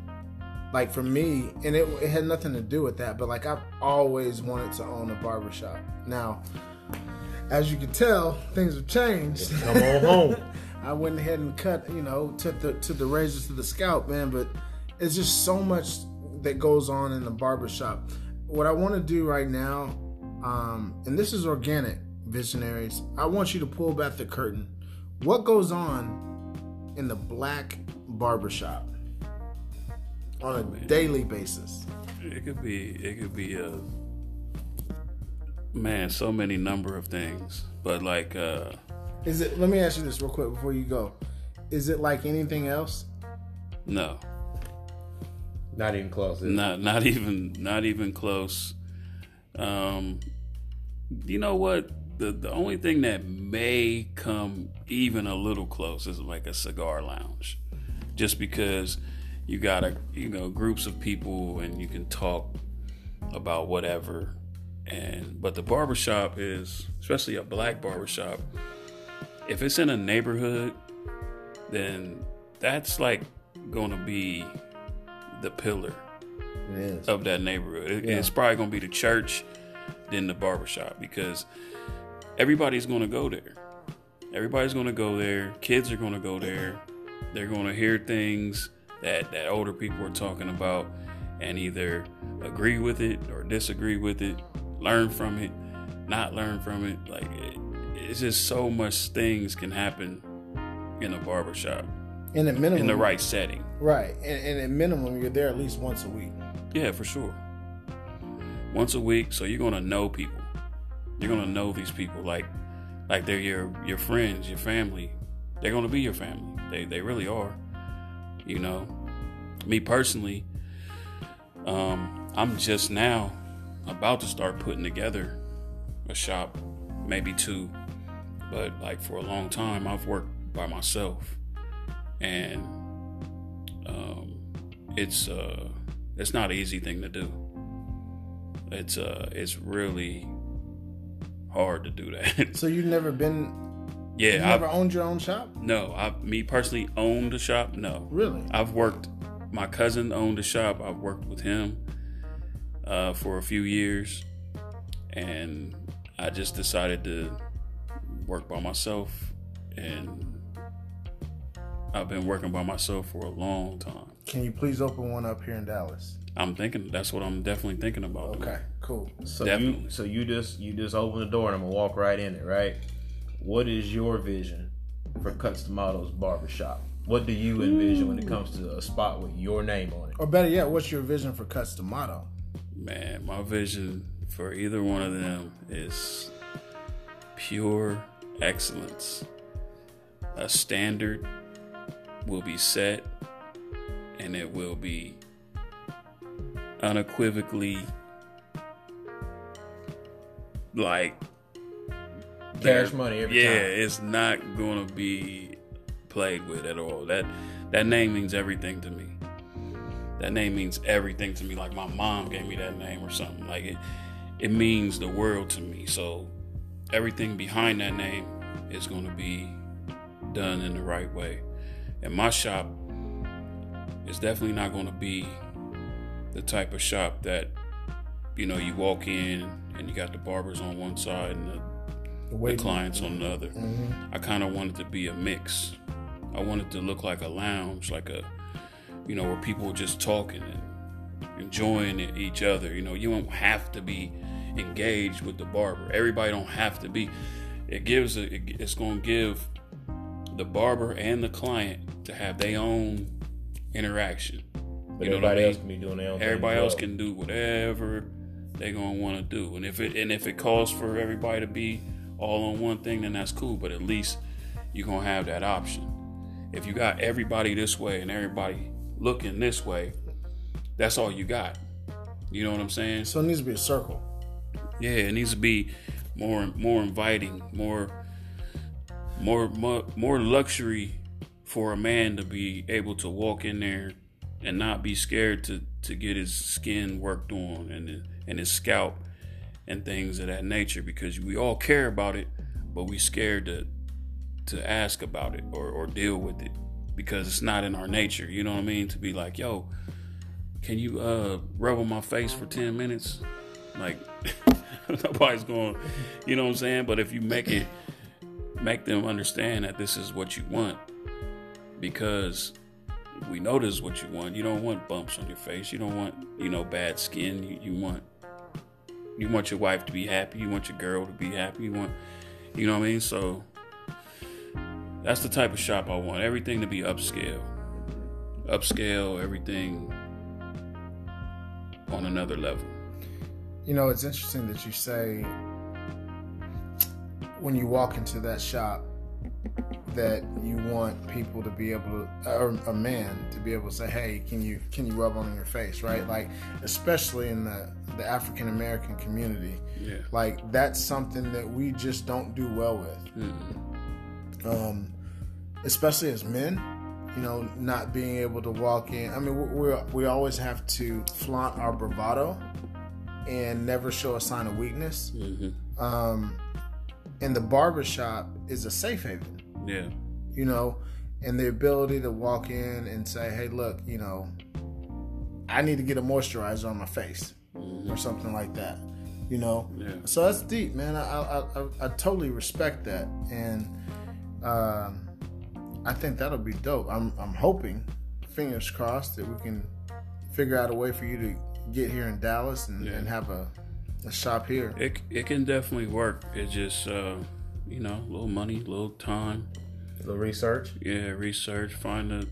like for me, and it, it had nothing to do with that, but like I've always wanted to own a barbershop. Now, as you can tell, things have changed. Come on home. I went ahead and cut, you know, took the to the razors to the scalp, man. But it's just so much that goes on in the barbershop. What I want to do right now, um, and this is organic, visionaries. I want you to pull back the curtain. What goes on in the black barbershop on a daily basis? It could be. It could be a man. So many number of things, but like, uh, Is it? Let me ask you this real quick before you go. Is it like anything else? no, Not even close. is it? not not even not even close. Um, you know what? The the only thing that may come even a little close is like a cigar lounge, just because you got a you know groups of people and you can talk about whatever. And but the barbershop is especially a black barbershop. If it's in a neighborhood, then that's like going to be the pillar of that neighborhood. It- Yeah. It's probably gonna be the church, then the barbershop because everybody's gonna go there. Everybody's gonna go there. Kids are gonna go there. They're gonna hear things that that older people are talking about, and either agree with it or disagree with it, learn from it, not learn from it. Like it, it's just so much things can happen in a barbershop And at minimum, in the right setting. right, and, and at minimum, you're there at least once a week. Yeah, for sure. Once a week, so you're gonna know people. You're gonna know these people like like they're your your friends, your family. They're gonna be your family. They they really are. You know. Me personally, um, I'm just now about to start putting together a shop, maybe two. But like for a long time I've worked by myself. And um it's uh it's not an easy thing to do. It's uh it's really hard to do that. So you've never been, yeah, you I've, never owned your own shop, no, I me personally owned a shop. No, really? I've worked. My cousin owned a shop. I've worked with him uh, for a few years, and I just decided to work by myself. And I've been working by myself for a long time. Can you please open one up here in Dallas? I'm thinking that's what I'm definitely thinking about. doing. Okay, cool. So Definitely. you so you just you just open the door and I'm gonna walk right in it, right? What is your vision for Cutz Da Mato's Barbershop? What do you envision when it comes to a spot with your name on it? Or better yet, what's your vision for Cuts Tomato? Man, my vision for either one of them is pure excellence. A standard will be set and it will be unequivocally like Cash money every yeah, time. it's not gonna be played with at all. That that name means everything to me. That name means everything to me. Like my mom gave me that name or something. Like it, it means the world to me. So everything behind that name is gonna be done in the right way. And my shop is definitely not gonna be the type of shop that you know you walk in and you got the barbers on one side and the The the clients on the other. Mhm. I kind of wanted to be a mix. I wanted to look like a lounge, like a, you know, where people were just talking and enjoying each other. You know, you don't have to be engaged with the barber. Everybody don't have to be. It gives a, it's going to give the barber and the client to have their own interaction. But You know what I everybody mean? else can be doing their own thing Everybody as else well. can do whatever they're gonna want to do, and if it and if it calls for everybody to be all on one thing, then that's cool. But at least you're gonna have that option. If you got everybody this way and everybody looking this way, that's all you got. You know what I'm saying? So it needs to be a circle. Yeah, it needs to be more more inviting, more more more, more luxury for a man to be able to walk in there and not be scared to to get his skin worked on and and his scalp and things of that nature because we all care about it, but we scared to to ask about it or, or deal with it because it's not in our nature. You know what I mean? To be like, yo, can you uh rub on my face for 10 minutes? Like nobody's going, you know what I'm saying? But if you make it make them understand that this is what you want because we know this is what you want. You don't want bumps on your face. You don't want, you know, bad skin. You, you want you want your wife to be happy. You want your girl to be happy. You want you know what I mean? So that's the type of shop I want. Everything to be upscale. Upscale, everything on another level. You know, it's interesting that you say when you walk into that shop that you want people to be able to, or a man to be able to say, "Hey, can you can you rub on your face?" Right? Like, especially in the the African American community, Yeah. like that's something that we just don't do well with. Mm-mm. um, especially as men, you know, not being able to walk in. I mean, we we always have to flaunt our bravado and never show a sign of weakness. Mhm. Um, and the barbershop is a safe haven, Yeah. you know, and the ability to walk in and say, "Hey, look, you know, I need to get a moisturizer on my face or something like that," you know. Yeah. So that's deep, man. I I, I, I totally respect that, and Um, I think that'll be dope. I'm I'm hoping, fingers crossed, that we can figure out a way for you to get here in Dallas and, Yeah. and have a, a shop here. It it can definitely work. It's just uh, you know, a little money, a little time. A little research. Yeah, research. Find a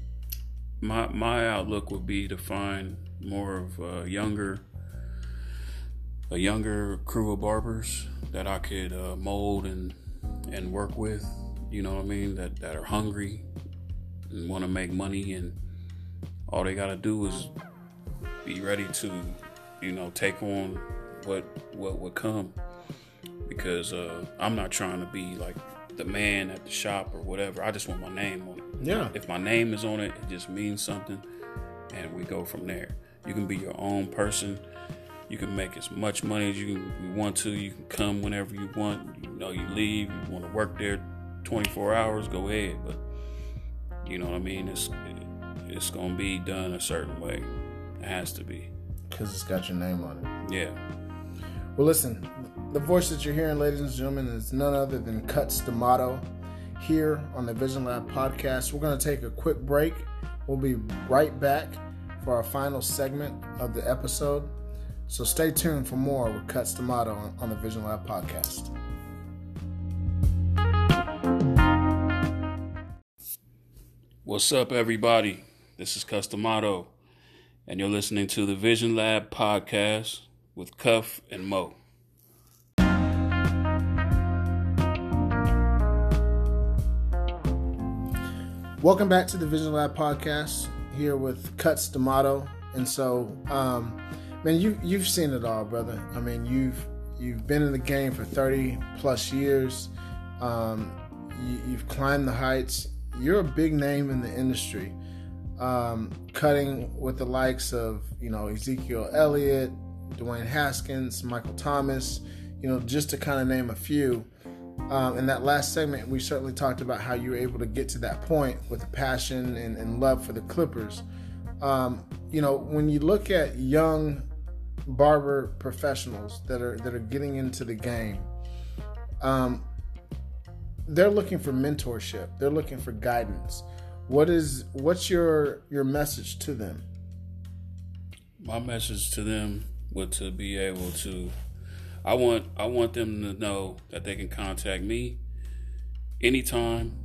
my my outlook would be to find more of a younger a younger crew of barbers that I could uh, mold and and work with. You know what I mean? That that are hungry and want to make money, and all they gotta do is be ready to, you know, take on what what would come. Because uh, I'm not trying to be like the man at the shop or whatever. I just want my name on it. Yeah. If my name is on it, it just means something, and we go from there. You can be your own person. You can make as much money as you, you want to. You can come whenever you want. You know, you leave. You want to work there 24 hours, go ahead. But you know what I mean. It's it's gonna be done a certain way. It has to be. Because it's got your name on it. Yeah. Well, listen, the voice that you're hearing, ladies and gentlemen, is none other than Cutz Da Mato here on the Vision Lab podcast. We're going to take a quick break. We'll be right back for our final segment of the episode. So stay tuned for more with Cutz Da Mato on, on the Vision Lab podcast. What's up, everybody? This is Cutz Da Mato, and you're listening to the Vision Lab podcast with Cuff and Mo. Welcome back to the Vision Lab podcast here with Cutz Da Mato. And so, um, man, you you've seen it all, brother. I mean, you've you've been in the game for 30 plus years. Um, you, you've climbed the heights. You're a big name in the industry. Um, cutting with the likes of you know Ezekiel Elliott, Dwayne Haskins, Michael Thomas, you know, just to kind of name a few. Um, in that last segment, we certainly talked about how you were able to get to that point with passion and, and love for the Clippers. Um, you know, when you look at young barber professionals that are that are getting into the game, um, they're looking for mentorship. They're looking for guidance. What is what's your your message to them? My message to them would to be able to I want I want them to know that they can contact me anytime,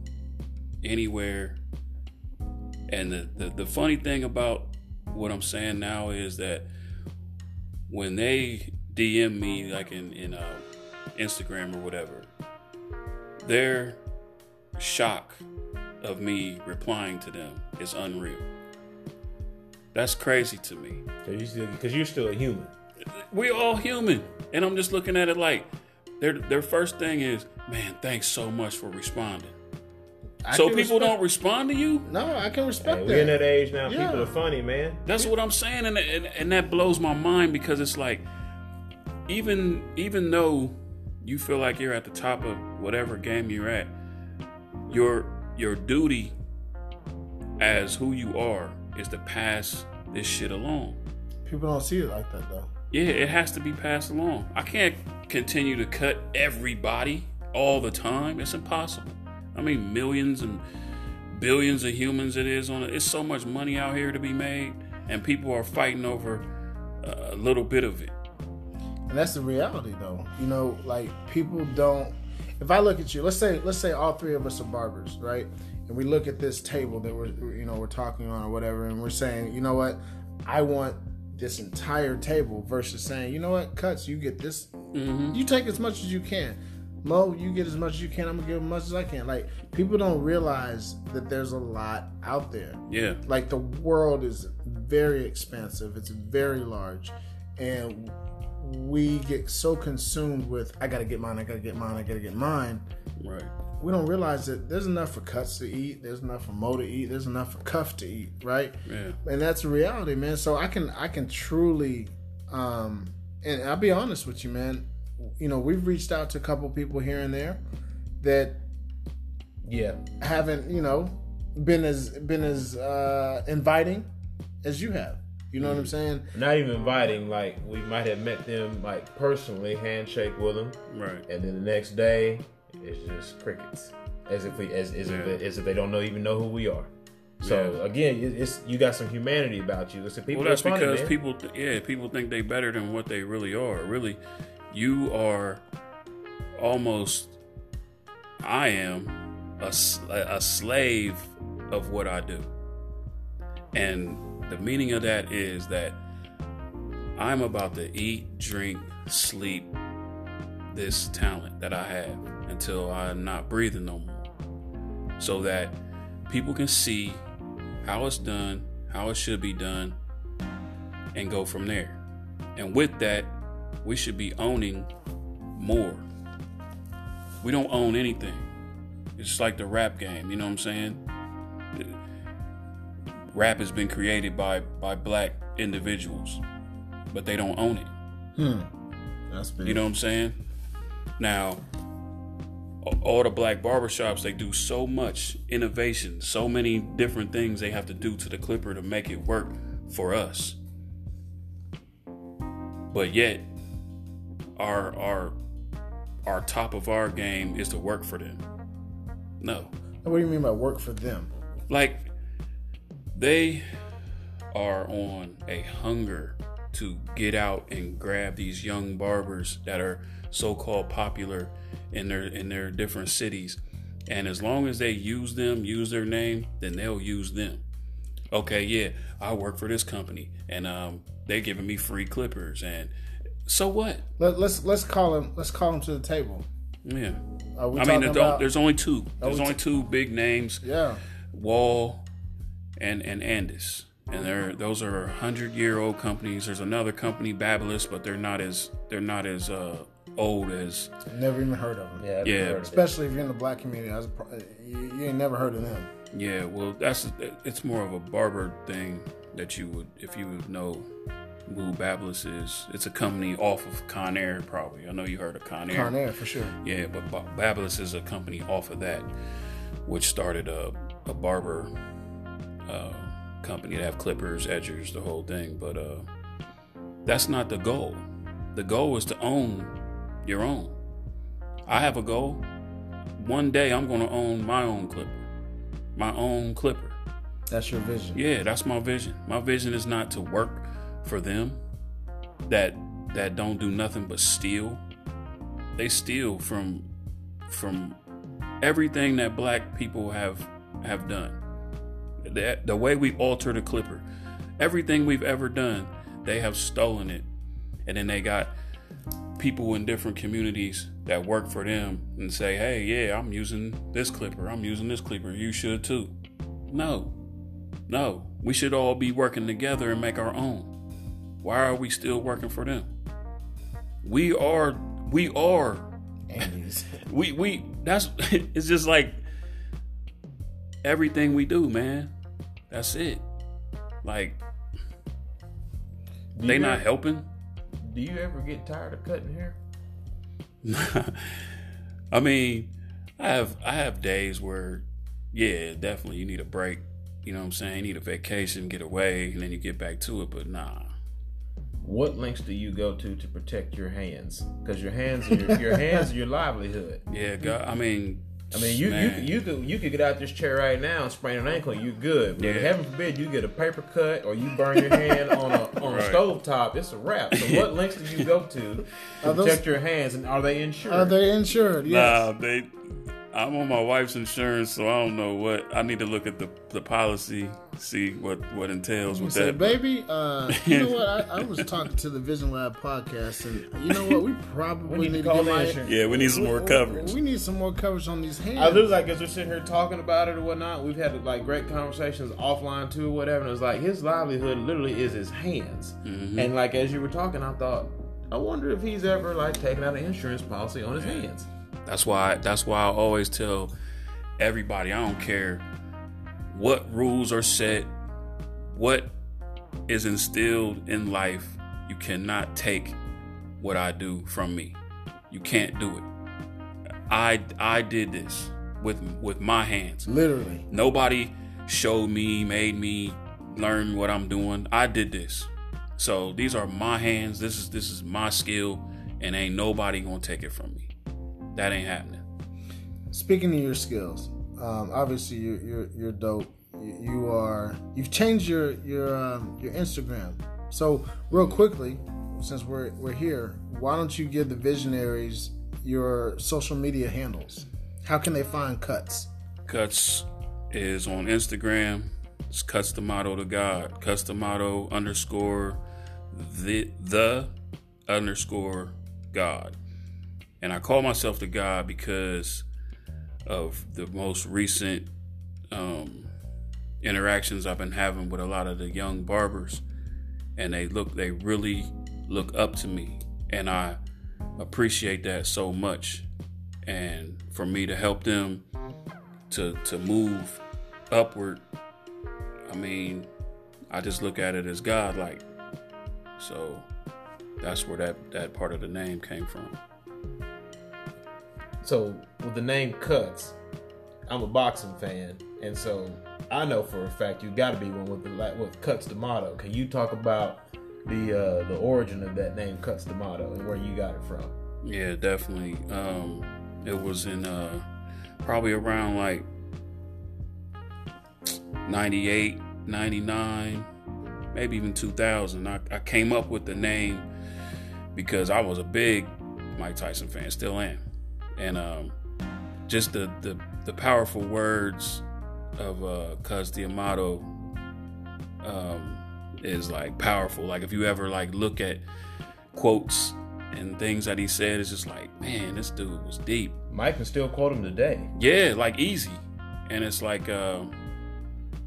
anywhere. And the, the, the funny thing about what I'm saying now is that when they DM me like in, in uh, Instagram or whatever, their shock of me replying to them is unreal. That's crazy to me Because you're still a human. We're all human. And I'm just looking at it like their their first thing is, man, thanks so much for responding. I so people respect- don't respond to you? No, I can respect Hey, that. we're in that age now. Yeah. People are funny, man. That's what I'm saying, and, and and that blows my mind because it's like, even even though you feel like you're at the top of whatever game you're at, your your duty as who you are is to pass this shit along. People don't see it like that though. Yeah, it has to be passed along. I can't continue to cut everybody all the time. It's impossible. I mean, millions and billions of humans it is on it. It's so much money out here to be made, and people are fighting over uh, a little bit of it. And that's the reality though. You know, like people don't if I look at you, let's say let's say all three of us are barbers, right? And we look at this table that we're you know, we're talking on or whatever and we're saying, "You know what? I want this entire table versus saying, "You know what? Cutz, you get this. Mm-hmm. You take as much as you can." Mo, you get as much as you can. I'm gonna give as much as I can. Like people don't realize that there's a lot out there. Yeah, like the world is very expansive it's very large and we get so consumed with i gotta get mine i gotta get mine i gotta get mine right. we don't realize that there's enough for Cutz to eat there's enough for mo to eat there's enough for cuff to eat right? Yeah, and that's the reality man. So i can i can truly um and i'll be honest with you man. You know we've reached out to a couple people here and there that Yeah. haven't you know been as been as uh inviting as you have you know what i'm mm. saying Not even inviting. Like we might have met them like personally, handshake with them, right. and then the next day it's just crickets. as if we as, as, Yeah. if, as if they don't know even know who we are. So Yeah. again, it- it's you got some humanity about you. Listen, people well, that's funny, because man. people, th- yeah, people think they better than what they really are. Really, you are almost. I am a, a slave of what I do, and the meaning of that is that I'm about to eat, drink, sleep this talent that I have until I'm not breathing no more, so that people can see how it's done, how it should be done, and go from there. And with that, we should be owning more. We don't own anything. It's like the rap game, you know what I'm saying? Rap has been created by by black individuals, but they don't own it. Hmm. That's big. You know what I'm saying? Now, all the black barbershops, they do so much innovation, so many different things they have to do to the clipper to make it work for us. But yet, our our our top of our game is to work for them. No. What do you mean by work for them? Like they are on a hunger to get out and grab these young barbers that are so-called popular in their in their different cities. And as long as they use them, use their name, then they'll use them. Okay, yeah, I work for this company and um they giving me free clippers and so what? Let, let's let's call him. Let's call him to the table. Yeah. I mean, there's, about? there's only two. There's only two big names. yeah. Wahl and and Andis. And they're those are hundred year old companies. There's another company, Babyliss, but they're not as they're not as uh, old as Never even heard of them. yeah, Yeah. heard of it. Especially if you're in the black community, I was, you, you ain't never heard of them. yeah. Well, that's it's more of a barber thing that you would if you would know who Babyliss is. It's a company off of Conair, probably. I know you heard of Conair. Conair for sure. Yeah, but Ba- Babyliss is a company off of that, which started a, a barber uh, company that have clippers, edgers, the whole thing. But uh, that's not the goal. The goal is to own your own. I have a goal. One day I'm going to own my own clipper, my own clipper. That's your vision. Yeah, that's my vision. My vision is not to work for them that that don't do nothing but steal. They steal from from everything that black people have have done. The, the way we alter the clipper, everything we've ever done, they have stolen it. And then they got people in different communities that work for them and say, "Hey, yeah, I'm using this clipper. I'm using this clipper. You should too." No. No, we should all be working together and make our own. Why are we still working for them? We are, we are, we, we, that's, it's just like everything we do, man. That's it. Like, Do they not ever- helping. Do you ever get tired of cutting hair? I mean, I have, I have days where, yeah, definitely you need a break. You know what I'm saying? You need a vacation, get away, and then you get back to it. But nah, What lengths do you go to to protect your hands? Because your hands, are your, your hands, are your livelihood. yeah, God, I mean, I mean, you you man. could, you could you could get out this chair right now and sprain an ankle, and you good. But Yeah. heaven forbid you get a paper cut or you burn your hand on a on a stove top, it's a wrap. So what lengths do you go to to those- protect your hands, and are they insured? Are they insured? Yes. Nah, they. I'm on my wife's insurance, so I don't know what. I need to look at the the policy, see what what entails You with said, that. baby, uh, you know what? I, I was talking to the Vision Lab podcast, and you know what? We probably We need need, to call get the my- insurance. Yeah, we need some more coverage. We need some more coverage on these hands. I literally like as we're sitting here talking about it or whatnot, we've had like great conversations offline too or whatever. And it's like his livelihood literally is his hands. Mm-hmm. And like as you were talking, I thought, I wonder if he's ever like taken out an insurance policy on his hands. That's why. That's why I always tell everybody. I don't care what rules are set, what is instilled in life. You cannot take what I do from me. You can't do it. I I did this with with my hands. literally. Nobody showed me, made me learn what I'm doing. I did this. So these are my hands. This is this is my skill, and ain't nobody gonna take it from me. That ain't happening. speaking of your skills, um, obviously you're you're you're dope. You, you are you've changed your your um, your Instagram. So real quickly, since we're we're here, why don't you give the visionaries your social media handles? How can they find Cutz? Cutz is on Instagram. It's Cutz Da Mato to God. Cutz Da Mato underscore the the underscore God. And I call myself the God because of the most recent um, interactions I've been having with a lot of the young barbers, and they look, they really look up to me, and I appreciate that so much. And for me to help them to to move upward, I mean, I just look at it as God like. So that's where that that part of the name came from. So with the name Cutz, I'm a boxing fan, and so I know for a fact you got to be one with the with Cutz Da Mato. Can you talk about the uh, the origin of that name Cutz Da Mato and where you got it from? Yeah, definitely. Um, it was in uh, probably around like 98, 99, maybe even 2000. I, I came up with the name because I was a big Mike Tyson fan, still am. And um, just the, the, the powerful words of uh, Cus D'Amato um, is like powerful. Like if you ever like look at quotes and things that he said, it's just like, man, this dude was deep. Mike can still quote him today. Yeah, like easy. And it's like, uh,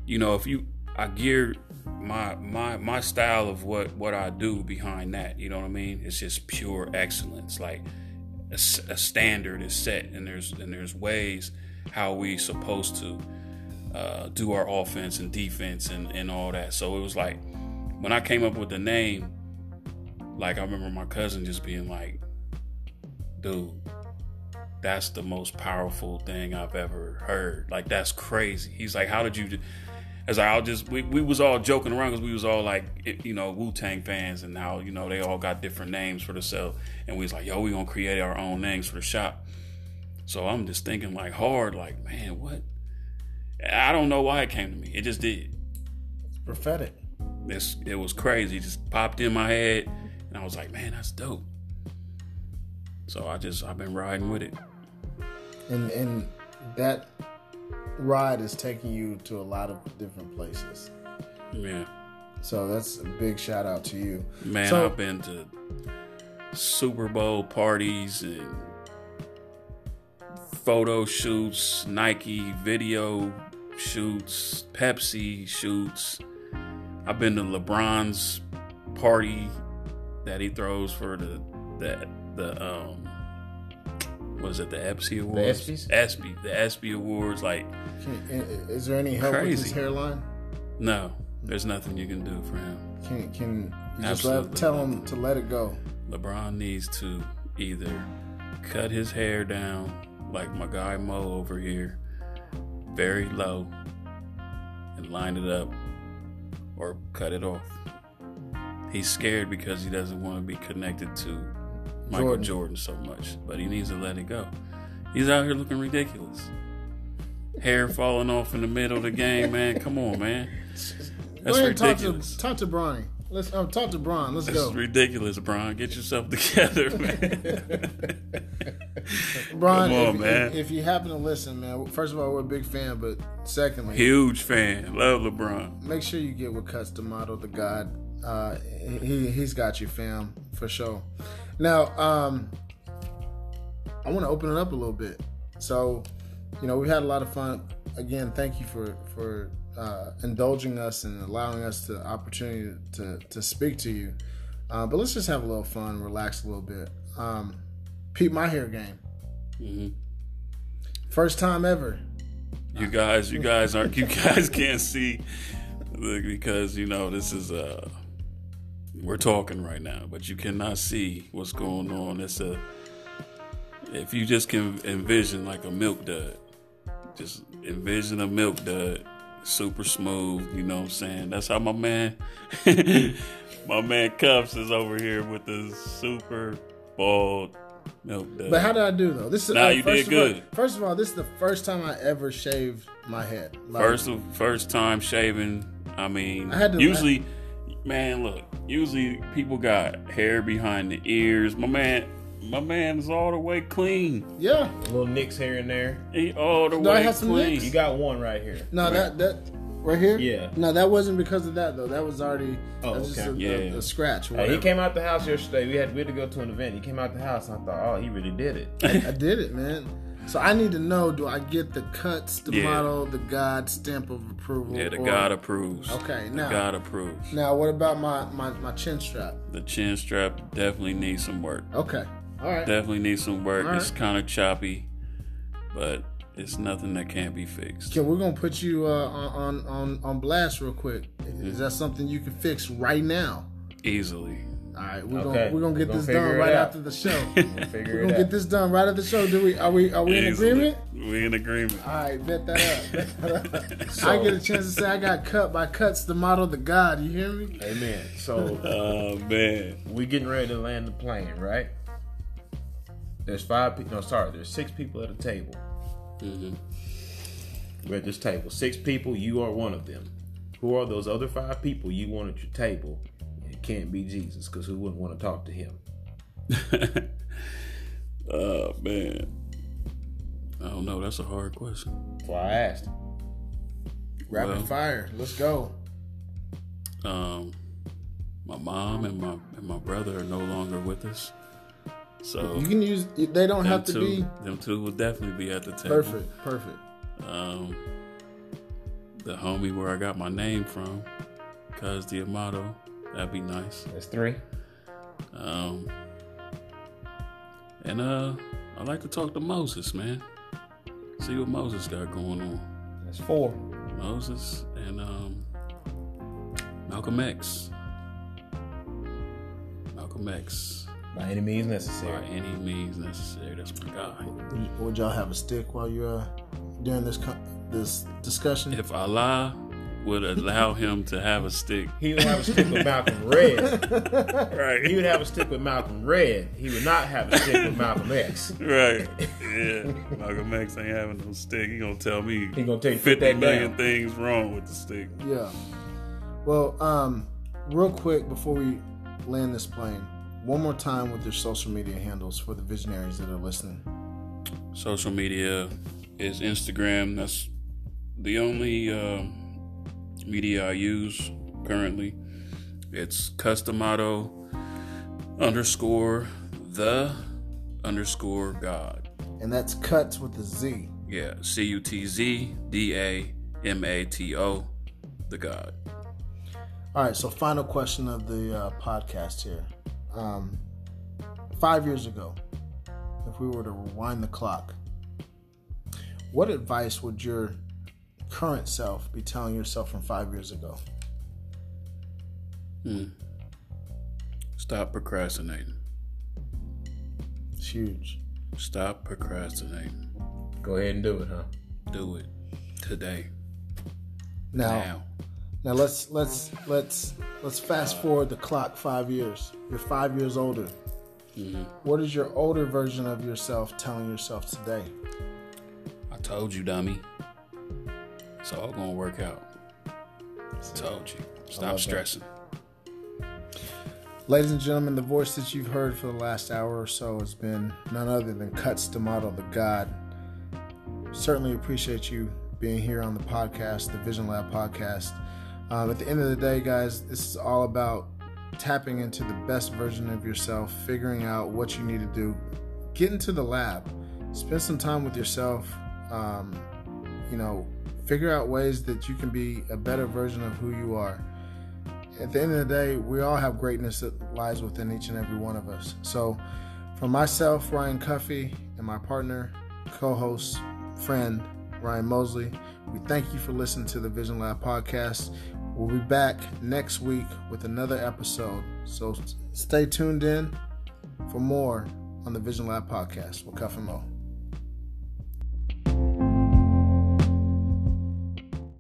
you know, if you, I gear my my my style of what what I do behind that. You know what I mean? It's just pure excellence. Like a, a standard is set, and there's and there's ways how we supposed to uh, do our offense and defense and and all that. So it was like when I came up with the name, like I remember my cousin just being like, "Dude, that's the most powerful thing I've ever heard. Like that's crazy. He's like, how did you? do-" As I just we, we was all joking around because we was all like you know Wu Tang fans and now you know they all got different names for themselves and we was like yo we gonna create our own names for the shop. So I'm just thinking like hard like man what? I don't know why it came to me. It just did. It's prophetic. It's it was crazy. It just popped in my head and I was like man that's dope. So I just I've been riding with it. and and that ride is taking you to a lot of different places. Yeah. So that's a big shout out to you. Man, So- I've been to Super Bowl parties and photo shoots, Nike video shoots, Pepsi shoots. I've been to LeBron's party that he throws for the the the um was it the ESPY Awards? ESPYs? ESPY, the ESPY Awards. Like, Can, eh, eh, is there any help with his hairline? no, there's nothing you can do for him. Can can you just let, Absolutely tell him to let it go? LeBron needs to either cut his hair down like my guy Mo over here, very low, and line it up, or cut it off. He's scared because he doesn't want to be connected to Michael Jordan. Jordan. so much, but he needs to let it go. He's out here looking ridiculous. Hair falling off in the middle of the game, man. Come on, man. Go That's ahead and talk to talk to Bronny. Let's um, talk to Bron. Let's This go. is ridiculous, Bron. Get yourself together, man. Bron, Come on, if, man. If, if you happen to listen, man, first of all, we're a big fan, but secondly, Huge fan. Love LeBron. make sure you get with Cutz Da Mato, the God. Uh, he he's got you, fam, for sure. Now, um, I want to open it up a little bit. So, you know, we had a lot of fun. Again, thank you for for uh, indulging us and allowing us the opportunity to to speak to you. Uh, but let's just have a little fun, relax a little bit. Um, Pete, my hair game. Mhm. First time ever. You guys, you guys aren't. You guys can't see because you know this is uh we're talking right now, but you cannot see what's going on. It's a if you just can envision like a milk dud, just envision a milk dud, super smooth. You know what I'm saying? That's how my man, my man Cuffs is over here with the super bald Milk dud. But how did I do though? This is Nah, uh, you first did of all- good. first of all, this is the first time I ever shaved my head. Like, First first time shaving. I mean, I had to- usually, man, look. Usually, people got hair behind the ears. My man, my man is all the way clean. yeah. Little nicks here and there. He all the Do I way have some clean. nicks? You got one right here. No, that that right here. Yeah. No, that wasn't because of that though. That was already. Oh, that's just okay. a, a- Yeah. a scratch. or Hey, he came out the house yesterday. We had we had to go to an event. He came out the house. And I thought, oh, he really did it. I did it, man. So I need to know: Do I get the Cutz, the Yeah. Mato, the God stamp of approval? Yeah, the or- God approves. Okay, the now- God approves. Now, what about my my my chin strap? The chin strap definitely needs some work. Okay, all right. Definitely needs some work. All It's kind of choppy, but it's nothing that can't be fixed. Okay, we're gonna put you uh, on on on blast real quick. Is that something you can fix right now? Easily. All right, we're Okay. gonna we're gonna get We're gonna this done right out. after the show. We'll we're gonna get out. this done right after the show. Do we? Are we? Are we in agreement? We in agreement. All right, bet that up. Bet that up. I get a chance to say I got cut by Cutz Da Mato the God. You hear me? Amen. So Oh man. we getting ready to land the plane, right? There's five people. No, sorry. There's six people at a table. Mm-hmm. We're at this table. Six people. You are one of them. Who are those other five people you want at your table? Can't be Jesus, because who wouldn't want to talk to him? oh man. I don't know. That's a hard question. That's why I asked. Rapid Well. fire. Let's go. Um, my mom and my and my brother are no longer with us, so You can use. They don't have to two, be them two will definitely be at the table. perfect. Perfect. Um, the homie where I got my name from, Cus D'Amato, that'd be nice. That's three. Um, and uh, I like to talk to Moses, man. See what Moses got going on. That's four. Moses and um, Malcolm X. Malcolm X. By any means necessary. By any means necessary. That's my guy. Would y'all have a stick while you're uh, during this co- this discussion? If Allah would allow him to have a stick, He would have a stick with Malcolm Red. right? He would have a stick with Malcolm Red. He would not have a stick with Malcolm X. Right. Yeah. Malcolm X ain't having no stick. He gonna tell me He gonna take you, put fifty that million down. things wrong with the stick. Yeah. Well, um, real quick before we land this plane, one more time with your social media handles for the visionaries that are listening. Social media is Instagram. That's the only um media I use currently. It's cutzdamato underscore the underscore God. And that's cuts with a Z. Yeah, C U T Z D A M A T O, the God. All right, so final question of the uh, podcast here. Um, five years ago, if we were to rewind the clock, what advice would your current self be telling yourself from five years ago? Hmm. Stop procrastinating. It's huge. Stop procrastinating. Go ahead and do it, huh? Do it today. Now, Now. now let's let's let's let's fast forward the clock five years. You're five years older. Mhm. What is your older version of yourself telling yourself today? I told you, dummy. It's all gonna work out. I told you. Stop love that. stressing. Ladies and gentlemen, the voice that you've heard for the last hour or so has been none other than Cutz Da Mato, the God. Certainly appreciate you being here on the podcast, the Vision Lab podcast. Um, at the end of the day, guys, this is all about tapping into the best version of yourself, figuring out what you need to do. Get into the lab, spend some time with yourself. Um, you know, figure out ways that you can be a better version of who you are at the end of the day, we all have greatness that lies within each and every one of us. So, for myself, Ryan Cuffee, and my partner, co host, friend, Ryan Mosley, we thank you for listening to the Vision Lab podcast. We'll be back next week with another episode. So, stay tuned in for more on the Vision Lab podcast with Cuff and Mo.